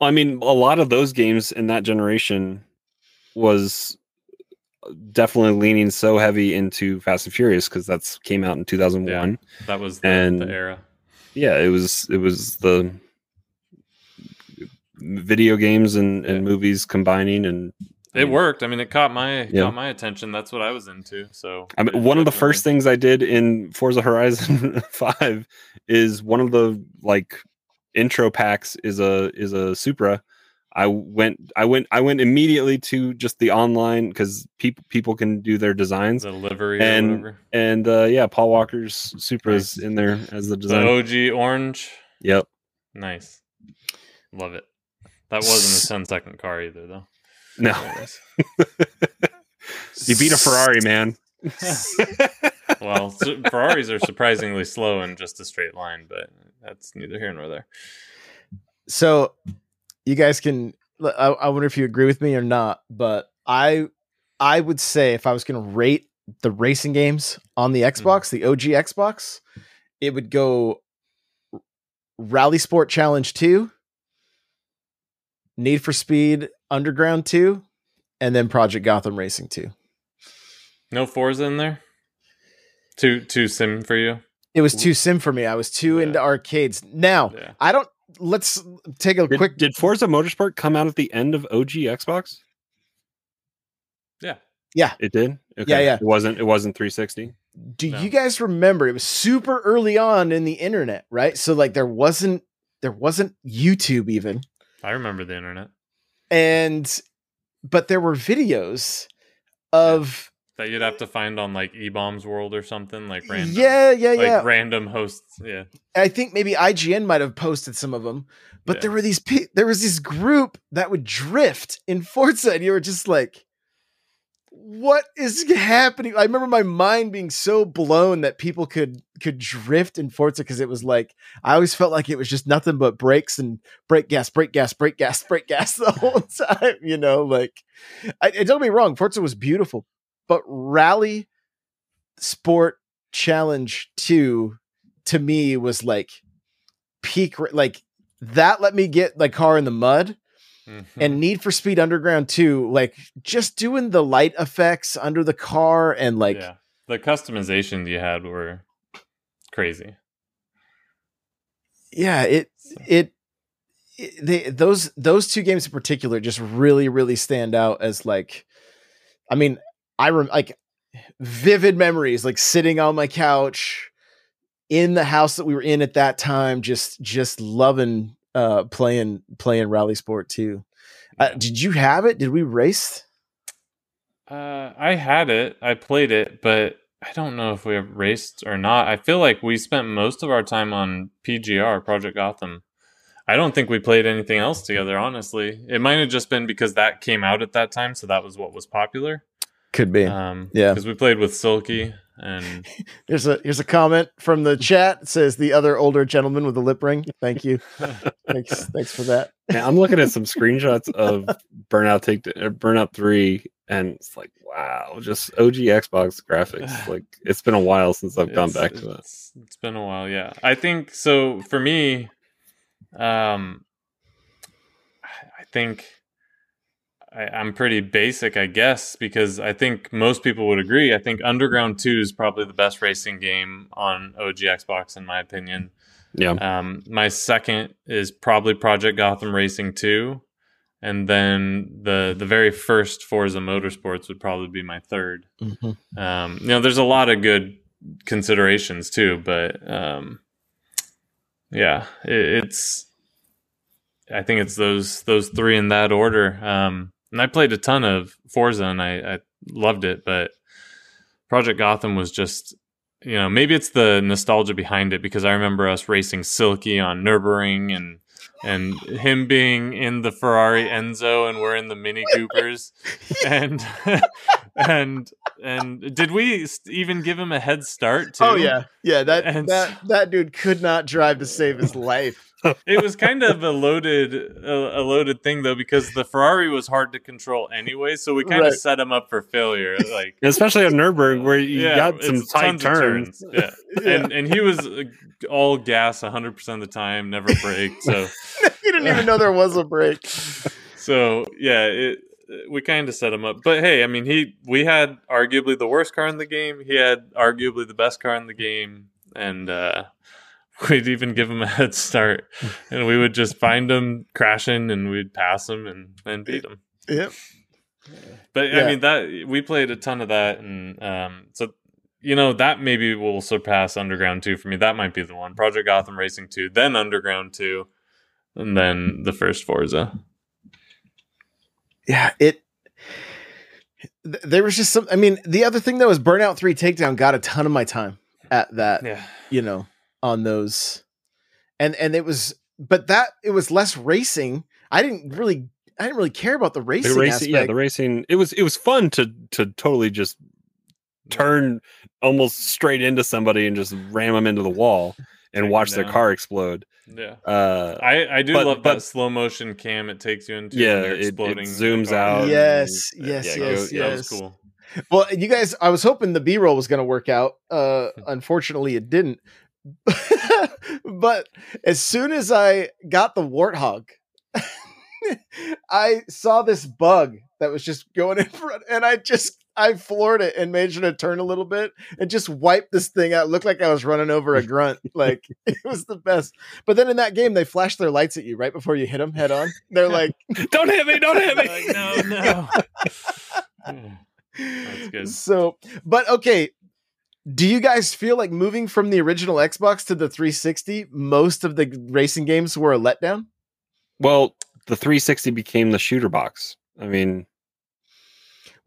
I mean, a lot of those games in that generation was definitely leaning so heavy into Fast and Furious because that's came out in 2001. That was the, And- the era. Yeah, it was it was the video games and, and Yeah. movies combining and It worked. I mean, it caught my Yeah. caught my attention. That's what I was into. So I mean, one of the first things I did in Forza Horizon 5 is one of the like intro packs is a is a Supra. I went I went I went immediately to just the online cuz people people can do their designs the livery and- or and uh yeah, Paul Walker's Supra's Nice. in there as the The design. OG orange. Yep. Nice. Love it. That wasn't a 10 second car either, though. No. you beat a Ferrari, man. well, su- Ferraris are surprisingly slow in just a straight line, but that's neither here nor there. So you guys can I, I wonder if you agree with me or not, but I I would say if I was going to rate the racing games on the mm-hmm. Xbox, the OG Xbox, it would go RalliSport Challenge 2, Need for Speed Underground 2, and then Project Gotham Racing 2. No Forza in there? Too too sim for you? It was too sim for me. I was too Yeah. into arcades. Now, Yeah. I don't let's take a Did, quick did Forza Motorsport come out at the end of OG Xbox? Yeah. Yeah. It did. Okay. Yeah, yeah. It wasn't. It wasn't 360. do No. you guys remember it was super early on in the internet right so like there wasn't there wasn't youtube even I remember the internet. and but there were videos of That you'd have to find on like E Bombs World or something, like random. yeah yeah like yeah random hosts. Yeah. i think maybe ign might have posted some of them but Yeah. there were these pe- there was this group that would drift in forza and you were just like what is happening? I remember my mind being so blown that people could could drift in Forza because it was like I always felt like it was just nothing but brakes and brake gas, brake gas, brake gas, brake gas the whole time. You know, like I, don't get me wrong, Forza was beautiful, but Rally Sport Challenge Two to me was like peak, like that. Let me get my car in the mud Mm-hmm. And Need for Speed Underground 2, like just doing the light effects under the car and like yeah. the customizations you had were crazy. Yeah, it it, it they those those two games in particular just really really stand out as like I mean, I rem- like vivid memories like sitting on my couch in the house that we were in at that time just just loving uh playing playing RalliSport too. Uh, did you have it? Did we race? Uh i had it. I played it but i don't know if we raced or not. I feel like we spent most of our time on pgr project gotham. I don't think we played anything else together honestly. It might have just been because that came out at that time so that was what was popular could be um yeah because we played with silky and here's a here's a comment from the chat. It says the other older gentleman with the lip ring. Thank you. thanks thanks for that. Yeah, I'm looking at some screenshots of Burnout Take uh, Burnout Three, and it's like wow, just OG Xbox graphics. Like it's been a while since I've gone back to that. It's, it's been a while. Yeah, I think so. For me, um, I think I, am pretty basic, I guess, because I think most people would agree. I think Underground 2 is probably the best racing game on OG Xbox, in my opinion. Yeah. Um, my second is probably Project Gotham Racing 2. And then the the very first Forza Motorsports would probably be my 3rd mm-hmm. um, you know, there's a lot of good considerations too, but um, yeah, it, it's I think it's those those three in that order. Um, and I played a ton of Forza and I, I loved it, but Project Gotham was just you know maybe it's the nostalgia behind it because I remember us racing Silky on Nurburgring and and him being in the Ferrari Enzo and we're in the Mini Coopers and and and did we even give him a head start oh, too? Oh yeah, yeah. That and that that dude could not drive to save his life it was kind of a loaded a, a, loaded thing though because the Ferrari was hard to control anyway, so we kind right. of set him up for failure. Like especially at Nurburgring where you yeah, got some tight turns. turns. Yeah. yeah. and and he was uh, all gas 100 percent of the time, never braked. So he didn't even know there was a brake. So yeah, it we kind of set him up. But hey, I mean, he we had arguably the worst car in the game. He had arguably the best car in the game, and uh, we'd even give him a head start, and we would just find him crashing, and we'd pass him and then beat him. Yep. But yeah. I mean that we played a ton of that, and um, so you know that maybe will surpass Underground Two for me. That might be the one. Project Gotham Racing Two, then Underground Two, and then the first Forza. Yeah, it. There was just some. I mean, the other thing though was Burnout Three Takedown got a ton of my time at that. Yeah. You know, on those and and it was but that it was less racing i didn't really i didn't really care about the racing, the racing yeah the racing it was it was fun to to totally just turn almost straight into somebody and just ram them into the wall and watch their car explode. Yeah. Uh i i do but, love but, that slow motion cam it takes you into yeah it, it, zooms out yes and, yes yeah, yes go, yes. cool. Well you guys i was hoping the b-roll was going to work out uh unfortunately it didn't. But as soon as I got the warthog, I saw this bug that was just going in front, and I just I floored it and made sure to turn a little bit and just wiped this thing out. It looked like I was running over a grunt. Like it was the best. But then in that game, they flash their lights at you right before you hit them head on. They're like, "Don't hit me! Don't hit me!" Like, no, no. That's good. So, but okay, do you guys feel like moving from the original Xbox to the 360, most of the racing games were a letdown? Well, the 360 became the shooter box. I mean,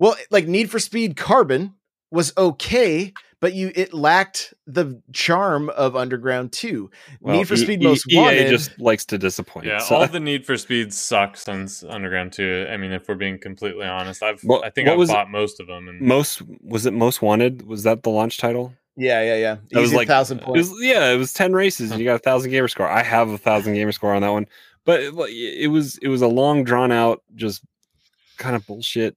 well, like Need for Speed Carbon was okay, but you it lacked the charm of Underground 2. Well, Need for E- Speed E- Most EA Wanted. just likes to disappoint. Yeah, so- all the Need for Speed sucks since Underground 2. I mean, if we're being completely honest, I've What- I think I've was it? bought most of them. And most was it most wanted? Was that the launch title? yeah, yeah, yeah. That was like- thousand It points. was, yeah, it was ten races, and you got a thousand gamer score. I have a thousand gamer score on that one, but it, it was it was a long drawn out, just kind of bullshit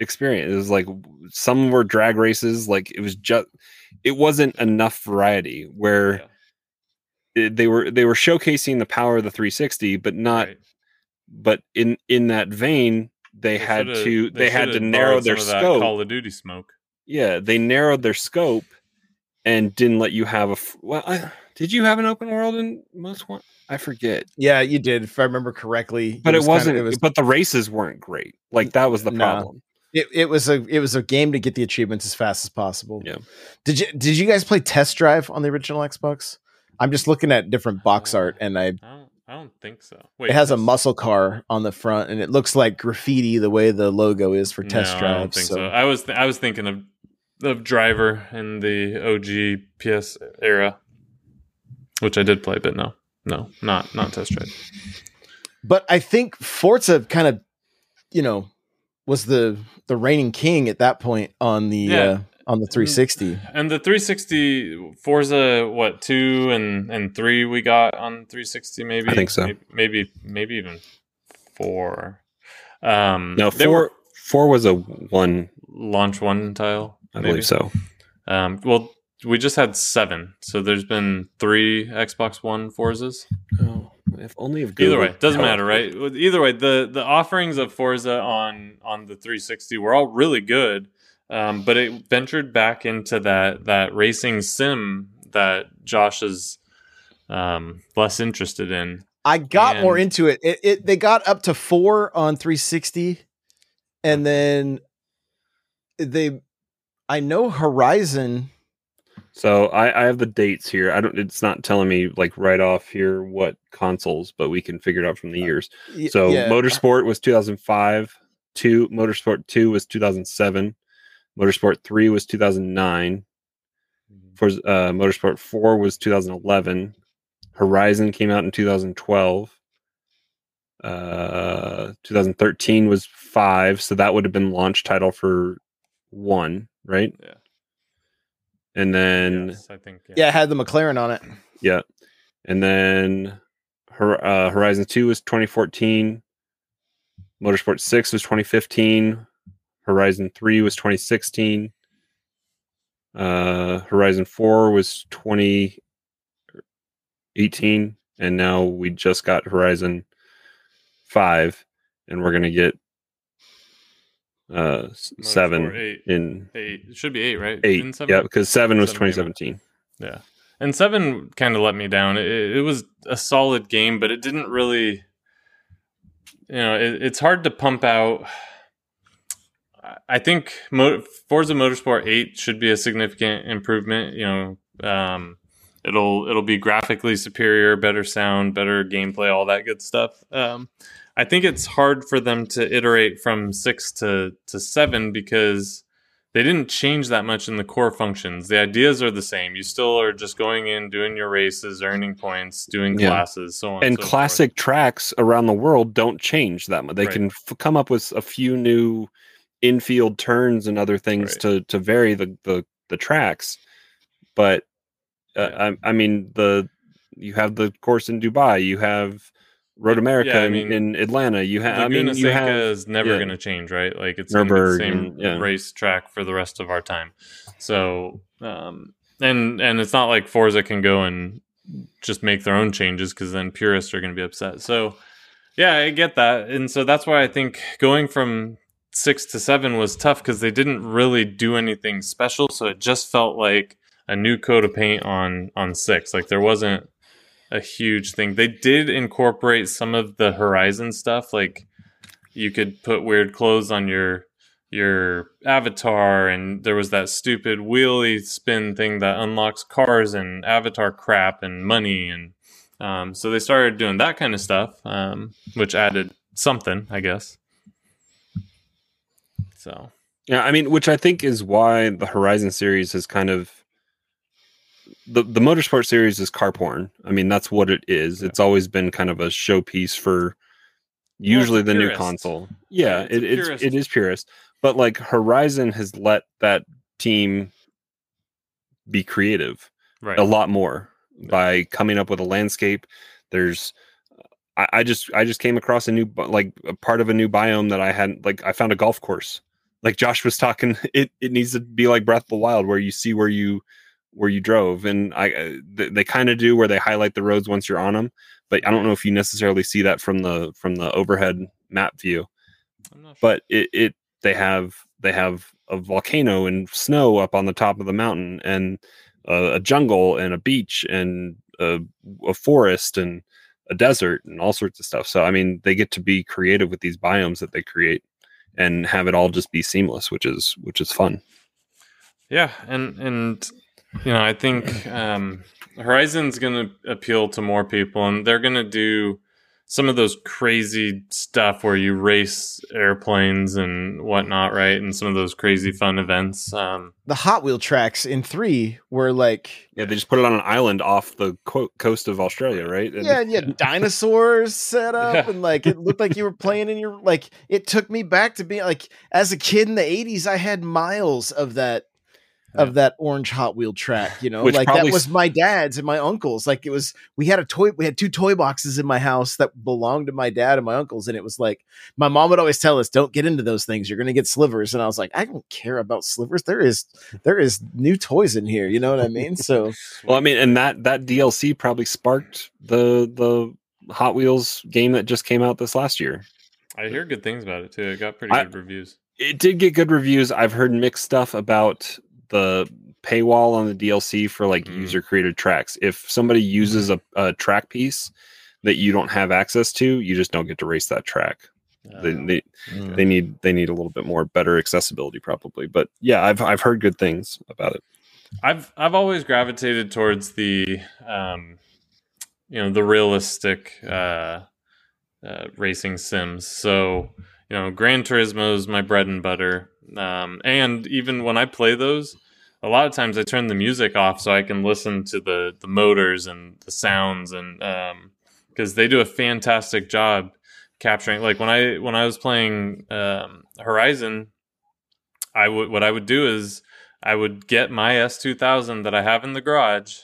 experience. It was like some were drag races, like it was just it wasn't enough variety where Yeah. it- they were they were showcasing the power of the 360, but not Right. but in in that vein they, had to they, had to narrow their some of that scope Call of Duty smoke. yeah they narrowed their scope and didn't let you have a. well I, did you have an open world in most one i forget yeah, you did, if I remember correctly. but it, was kinda- wasn't it was but the races weren't great like that was the No. problem it, it was a it was a game to get the achievements as fast as possible. Yeah. Did you did you guys play Test Drive on the original Xbox? I'm just looking at different box Uh, art and I I don't, I don't think so. Wait, it has a muscle car on the front and it looks like graffiti the way the logo is for Test no, Drive. I don't think so. so. I was th- I was thinking of of Driver in the OG PS era, which I did play, but no, no, not not Test Drive. But I think Forza kind of, you know, was the the reigning king at that point on the Yeah. uh, on the 360. And the 360 Forza, what two and and three we got on 360? Maybe I think so. Maybe maybe, maybe even four. Um, no four were four was a one launch one tile. i maybe. believe so Um, well, we just had seven, so there's been three Xbox One Forzas. oh if only if Either Google- way, doesn't Oh, matter, right? Either way, the the offerings of Forza on on the 360 were all really good, um, but it ventured back into that that racing sim that Josh is um, less interested in. I got more into it. it. It they got up to 4 on 360 and then they I know Horizon So I, I have the dates here. I don't. It's not telling me like right off here what consoles, but we can figure it out from the years. So yeah, Motorsport was 2005. Two Motorsport Two was 2007. Motorsport Three was 2009. For uh, Motorsport Four was 2011. Horizon came out in 2012. Uh, 2013 was five, so that would have been launch title for one, right? Yeah. And then yes, I think. yeah, it had the McLaren on it. yeah. And then Hor- uh, Horizon 2 was 2014. Motorsport 6 was 2015. Horizon 3 was 2016. Uh, Horizon 4 was 2018. And now we just got Horizon 5. And we're going to get uh, s- Motorsport 7 eight, in eight. It should be eight, right? 8. Didn't seven- Yeah, because 7 was seven came 2017. Yeah. And seven kind of let me down. It, it was a solid game, but it didn't really, you know, it, it's hard to pump out. I- think Mo- Forza Motorsport 8 should be a significant improvement. You know, um, it'll it'll be graphically superior, better sound, better gameplay, all that good stuff. Um, I think it's hard for them to iterate from six to to seven because they didn't change that much in the core functions. The ideas are the same. You still are just going in, doing your races, earning points, doing Yeah. classes, so on. and so forth. classic tracks around the world don't change that much. They Right. can f- come up with a few new infield turns and other things Right. to to vary the the, the tracks. But uh, Yeah. I, I mean the you have the course in Dubai, you have Road America Yeah, I in, mean, in Atlanta, you have I mean you Seca have is never yeah. going to change, right? Like it's going to be the same yeah. race track for the rest of our time. So, um, and and it's not like Forza can go and just make their own changes because then purists are going to be upset. So, yeah, I get that, and so that's why I think going from six to seven was tough because they didn't really do anything special. So it just felt like a new coat of paint on on six. Like there wasn't a huge thing. They did incorporate some of the Horizon stuff, like you could put weird clothes on your your avatar, and there was that stupid wheelie spin thing that unlocks cars and avatar crap and money, and um, so they started doing that kind of stuff, um, which added something, I guess. So Yeah, I mean, which I think is why the Horizon series has kind of the the motorsport series is car porn. I mean, that's what it is. It's always been kind of a showpiece for usually the new console. Yeah, Yeah, it's it, it's purist. it is purist. But like Horizon has let that team be creative Right. a lot more Yeah. by coming up with a landscape. There's I, I just I just came across a new like a part of a new biome that I hadn't like I found a golf course. Like Josh was talking, it it needs to be like Breath of the Wild where you see where you where you drove, and I uh, they, they kind of do where they highlight the roads once you're on them, but I don't know if you necessarily see that from the from the overhead map view. I'm not sure. But it it they have they have a volcano and snow up on the top of the mountain and a, a jungle and a beach and a, a forest and a desert and all sorts of stuff. So I mean, they get to be creative with these biomes that they create and have it all just be seamless, which is which is fun. Yeah, and and you know, I think um, Horizon's going to appeal to more people, and they're going to do some of those crazy stuff where you race airplanes and whatnot, right? And some of those crazy fun events. Um, The Hot Wheel tracks in three were like Yeah, they just put it on an island off the co- coast of Australia, right? And- yeah, and you had dinosaurs set up, Yeah. and like it looked like you were playing in your like. It took me back to being like as a kid in the '80s. I had miles of that of that orange Hot Wheel track. You know, Which like that was my dad's and my uncle's. Like it was. We had a toy. We had two toy boxes in my house that belonged to my dad and my uncles, and it was like my mom would always tell us, "Don't get into those things. You're going to get slivers." And I was like, I don't care about slivers. There is there is new toys in here. You know what I mean? So Well, I mean, and that that DLC probably sparked the the Hot Wheels game that just came out this last year. I hear good things about it too. It got pretty I- good reviews. It did get good reviews. I've heard mixed stuff about the paywall on the DLC for like Mm. user created tracks. If somebody uses a, a track piece that you don't have access to, you just don't get to race that track. They, Uh, they, they need they need a little bit more better accessibility probably. But yeah, I've I've heard good things about it. I've I've always gravitated towards the um, you know the realistic uh, uh, racing sims. So you know, Gran Turismo is my bread and butter. Um, and even when I play those, a lot of times I turn the music off so I can listen to the the motors and the sounds and because they do a fantastic job capturing. Like when I when I was playing um, Horizon, I would what I would do is I would get my S2000 that I have in the garage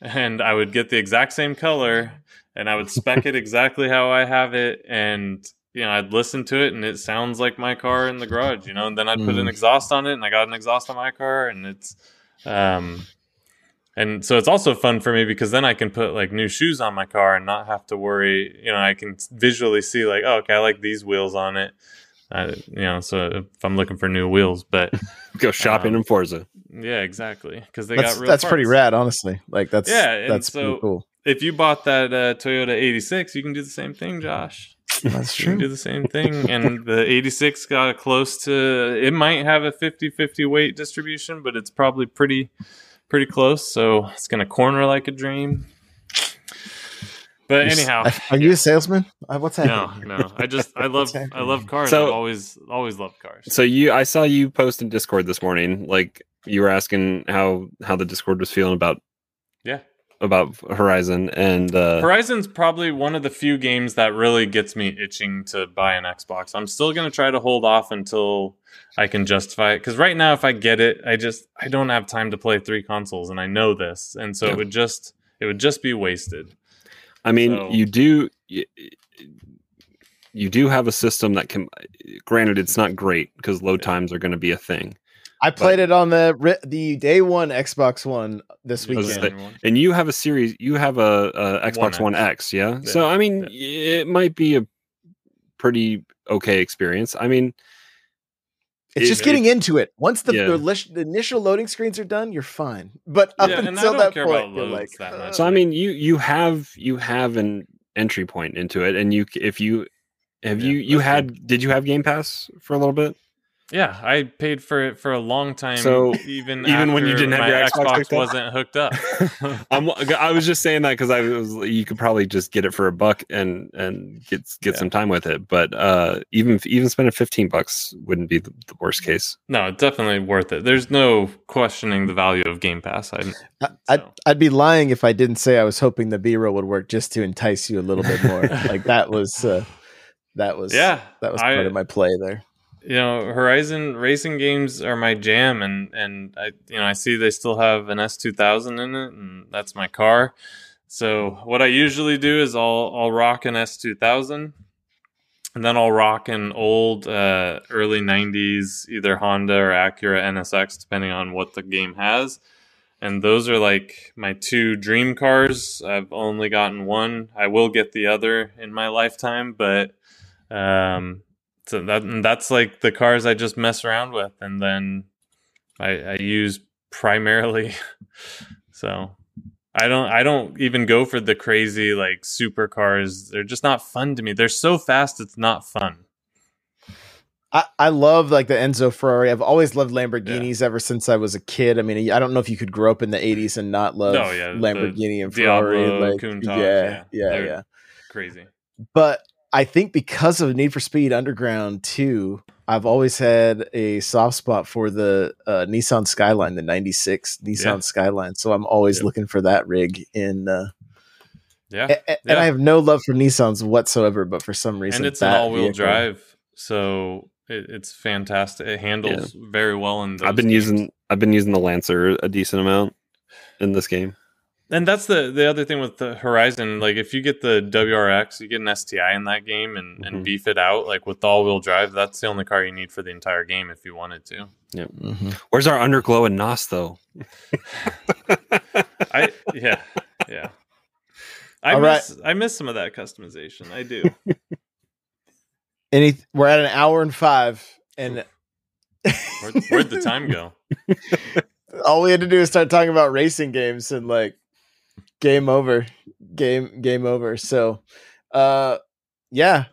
and I would get the exact same color and I would spec it exactly how I have it and you know I'd listen to it and it sounds like my car in the garage you know and then I'd put an Mm. exhaust on it and I got an exhaust on my car and it's um and so it's also fun for me because then I can put like new shoes on my car and not have to worry you know I can visually see like oh okay I like these wheels on it uh, you know so if I'm looking for new wheels but Go shopping Um, in Forza. yeah, exactly. Because they that's got real. that's pretty rad, honestly. Like that's Yeah, that's so- pretty cool. If you bought that uh, Toyota 86, you can do the same thing, Josh. That's You can do the same thing. and the 86 got close to. It might have a 50-50 weight distribution, but it's probably pretty, pretty close. So it's gonna corner like a dream. But anyhow, are you a salesman? Uh, What's happening? no, no. I just I love I love cars. So- I've always always loved cars. So you, I saw you post in Discord this morning. Like you were asking how how the Discord was feeling about Yeah. About Horizon, and uh, Horizon's probably one of the few games that really gets me itching to buy an Xbox. I'm still going to try to hold off until I can justify it cuz right now if I get it, I just I don't have time to play three consoles and I know this. And so Yeah. it would just it would just be wasted. I mean, So- you do y- you do have a system that can. Granted, it's not great because load times are going to be a thing, I played it on the the day one Xbox One this weekend. the- and you have a series. You have a, a Xbox One One X, yeah? Yeah, So I mean, it might be a pretty okay experience. I mean, It's it- just getting into it. Once the, Yeah. the, the initial loading screens are done, you're fine. But up Yeah, until that point, you're like, that much. so I mean, you you have you have an entry point into it, and you if you have Yeah, you you that's had did you have Game Pass for a little bit? Yeah, I paid for it for a long time. So, even even when you didn't have your Xbox hooked wasn't hooked up. I'm, I was just saying that because I was you could probably just get it for a buck and and get get Yeah. some time with it. But uh, even even spending fifteen bucks wouldn't be the, the worst case. no, definitely worth it. There's no questioning the value of Game Pass. I, I, I'd. I'd be lying if I didn't say I was hoping the B roll would work just to entice you a little bit more. like that was uh, that was yeah, that was I- part of my play there. You know horizon racing games are my jam and and i you know i see they still have an s2000 in it and that's my car. So what i usually do is i'll i'll rock an s2000 and then i'll rock an old uh, early 90s either honda or acura nsx depending on what the game has. And those are like my two dream cars. I've only gotten one. I will get the other in my lifetime but um so that and that's like the cars I just mess around with, and then I, I use primarily. so I don't I don't even go for the crazy like supercars. They're just not fun to me. They're so fast, it's not fun. I, I love like the Enzo Ferrari. I've always loved Lamborghinis ever since I was a kid. I mean, I don't know if you could grow up in the '80s and not love Oh, yeah, Lamborghini and Ferrari. Diablo, like, Countach, yeah, yeah, yeah, yeah. Crazy. But I think because of Need for Speed Underground 2, I've always had a soft spot for the uh, Nissan Skyline, the '96 Nissan Yeah. Skyline. So I'm always Yeah. looking for that rig in. Uh, Yeah. a- a- and I have no love for Nissans whatsoever, but for some reason, and it's an that all-wheel drive, so it, it's fantastic. It handles very well in. Those I've been games. using I've been using the Lancer a decent amount in this game. And that's the the other thing with the Horizon. Like, if you get the WRX, you get an STI in that game and, Mhm. and beef it out. Like with all wheel drive, that's the only car you need for the entire game if you wanted to. Mhm. Where's our underglow and NOS though? I yeah yeah. I All right. miss I miss some of that customization. I do. Any, we're at an hour and five, and Where'd, where'd the time go? all we had to do is start talking about racing games and like game over. Game game over. So uh yeah.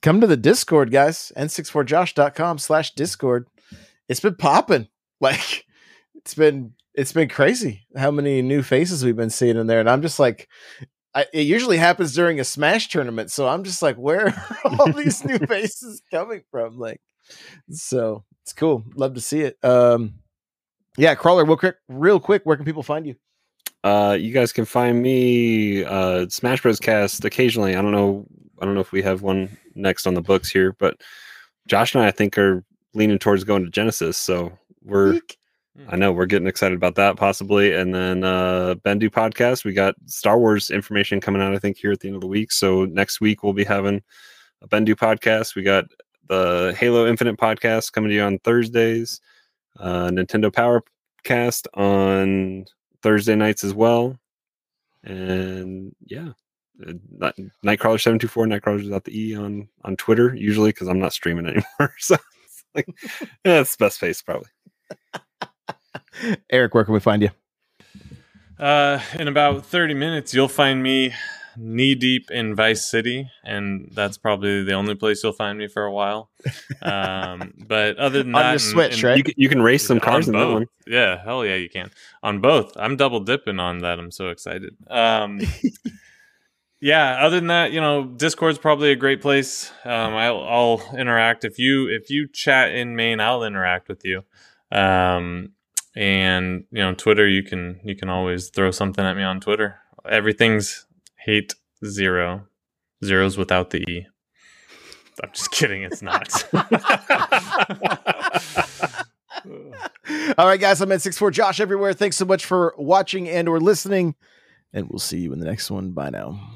Come to the discord guys. N64josh.com slash discord. It's been popping. Like it's been it's been crazy how many new faces we've been seeing in there. And i'm just like I, it usually happens during a smash tournament. So i'm just like where are all these new faces coming from? Like so it's cool. Love to see it. Um yeah, crawler, real quick, real quick. Where can people find you? Uh, you guys can find me uh, Smash Bros. Cast occasionally. I don't know. I don't know if we have one next on the books here, but Josh and I, I think, are leaning towards going to Genesis. So we're. I know we're getting excited about that possibly. And then uh Bendu podcast, we got Star Wars information coming out, I think, here at the end of the week. So next week we'll be having a Bendu podcast. We got the Halo Infinite podcast coming to you on Thursdays, uh Nintendo Power cast on Thursday nights as well. And yeah. uh, Nightcrawler seven two four Nightcrawler without the E on on Twitter usually because I'm not streaming anymore. So it's like yeah, it's the best face probably. Eric, where can we find you? Uh, in about 30 minutes, you'll find me knee deep in Vice City, and that's probably the only place you'll find me for a while. Um, but other than On that, your and- Switch, and- right? You can, you can race some cars in that both. one. Yeah, hell yeah, you can. On both. I'm double dipping on that. I'm so excited. Um, yeah, other than that, you know, Discord's probably a great place. Um, I'll, I'll interact if you if you chat in main, I'll interact with you. Um, and you know, Twitter, you can you can always throw something at me on Twitter. Everything's hate zero, zeros without the e. I'm just kidding. It's not. All right, guys, I'm at 64 Josh everywhere. Thanks so much for watching and or listening, and we'll see you in the next one. Bye now.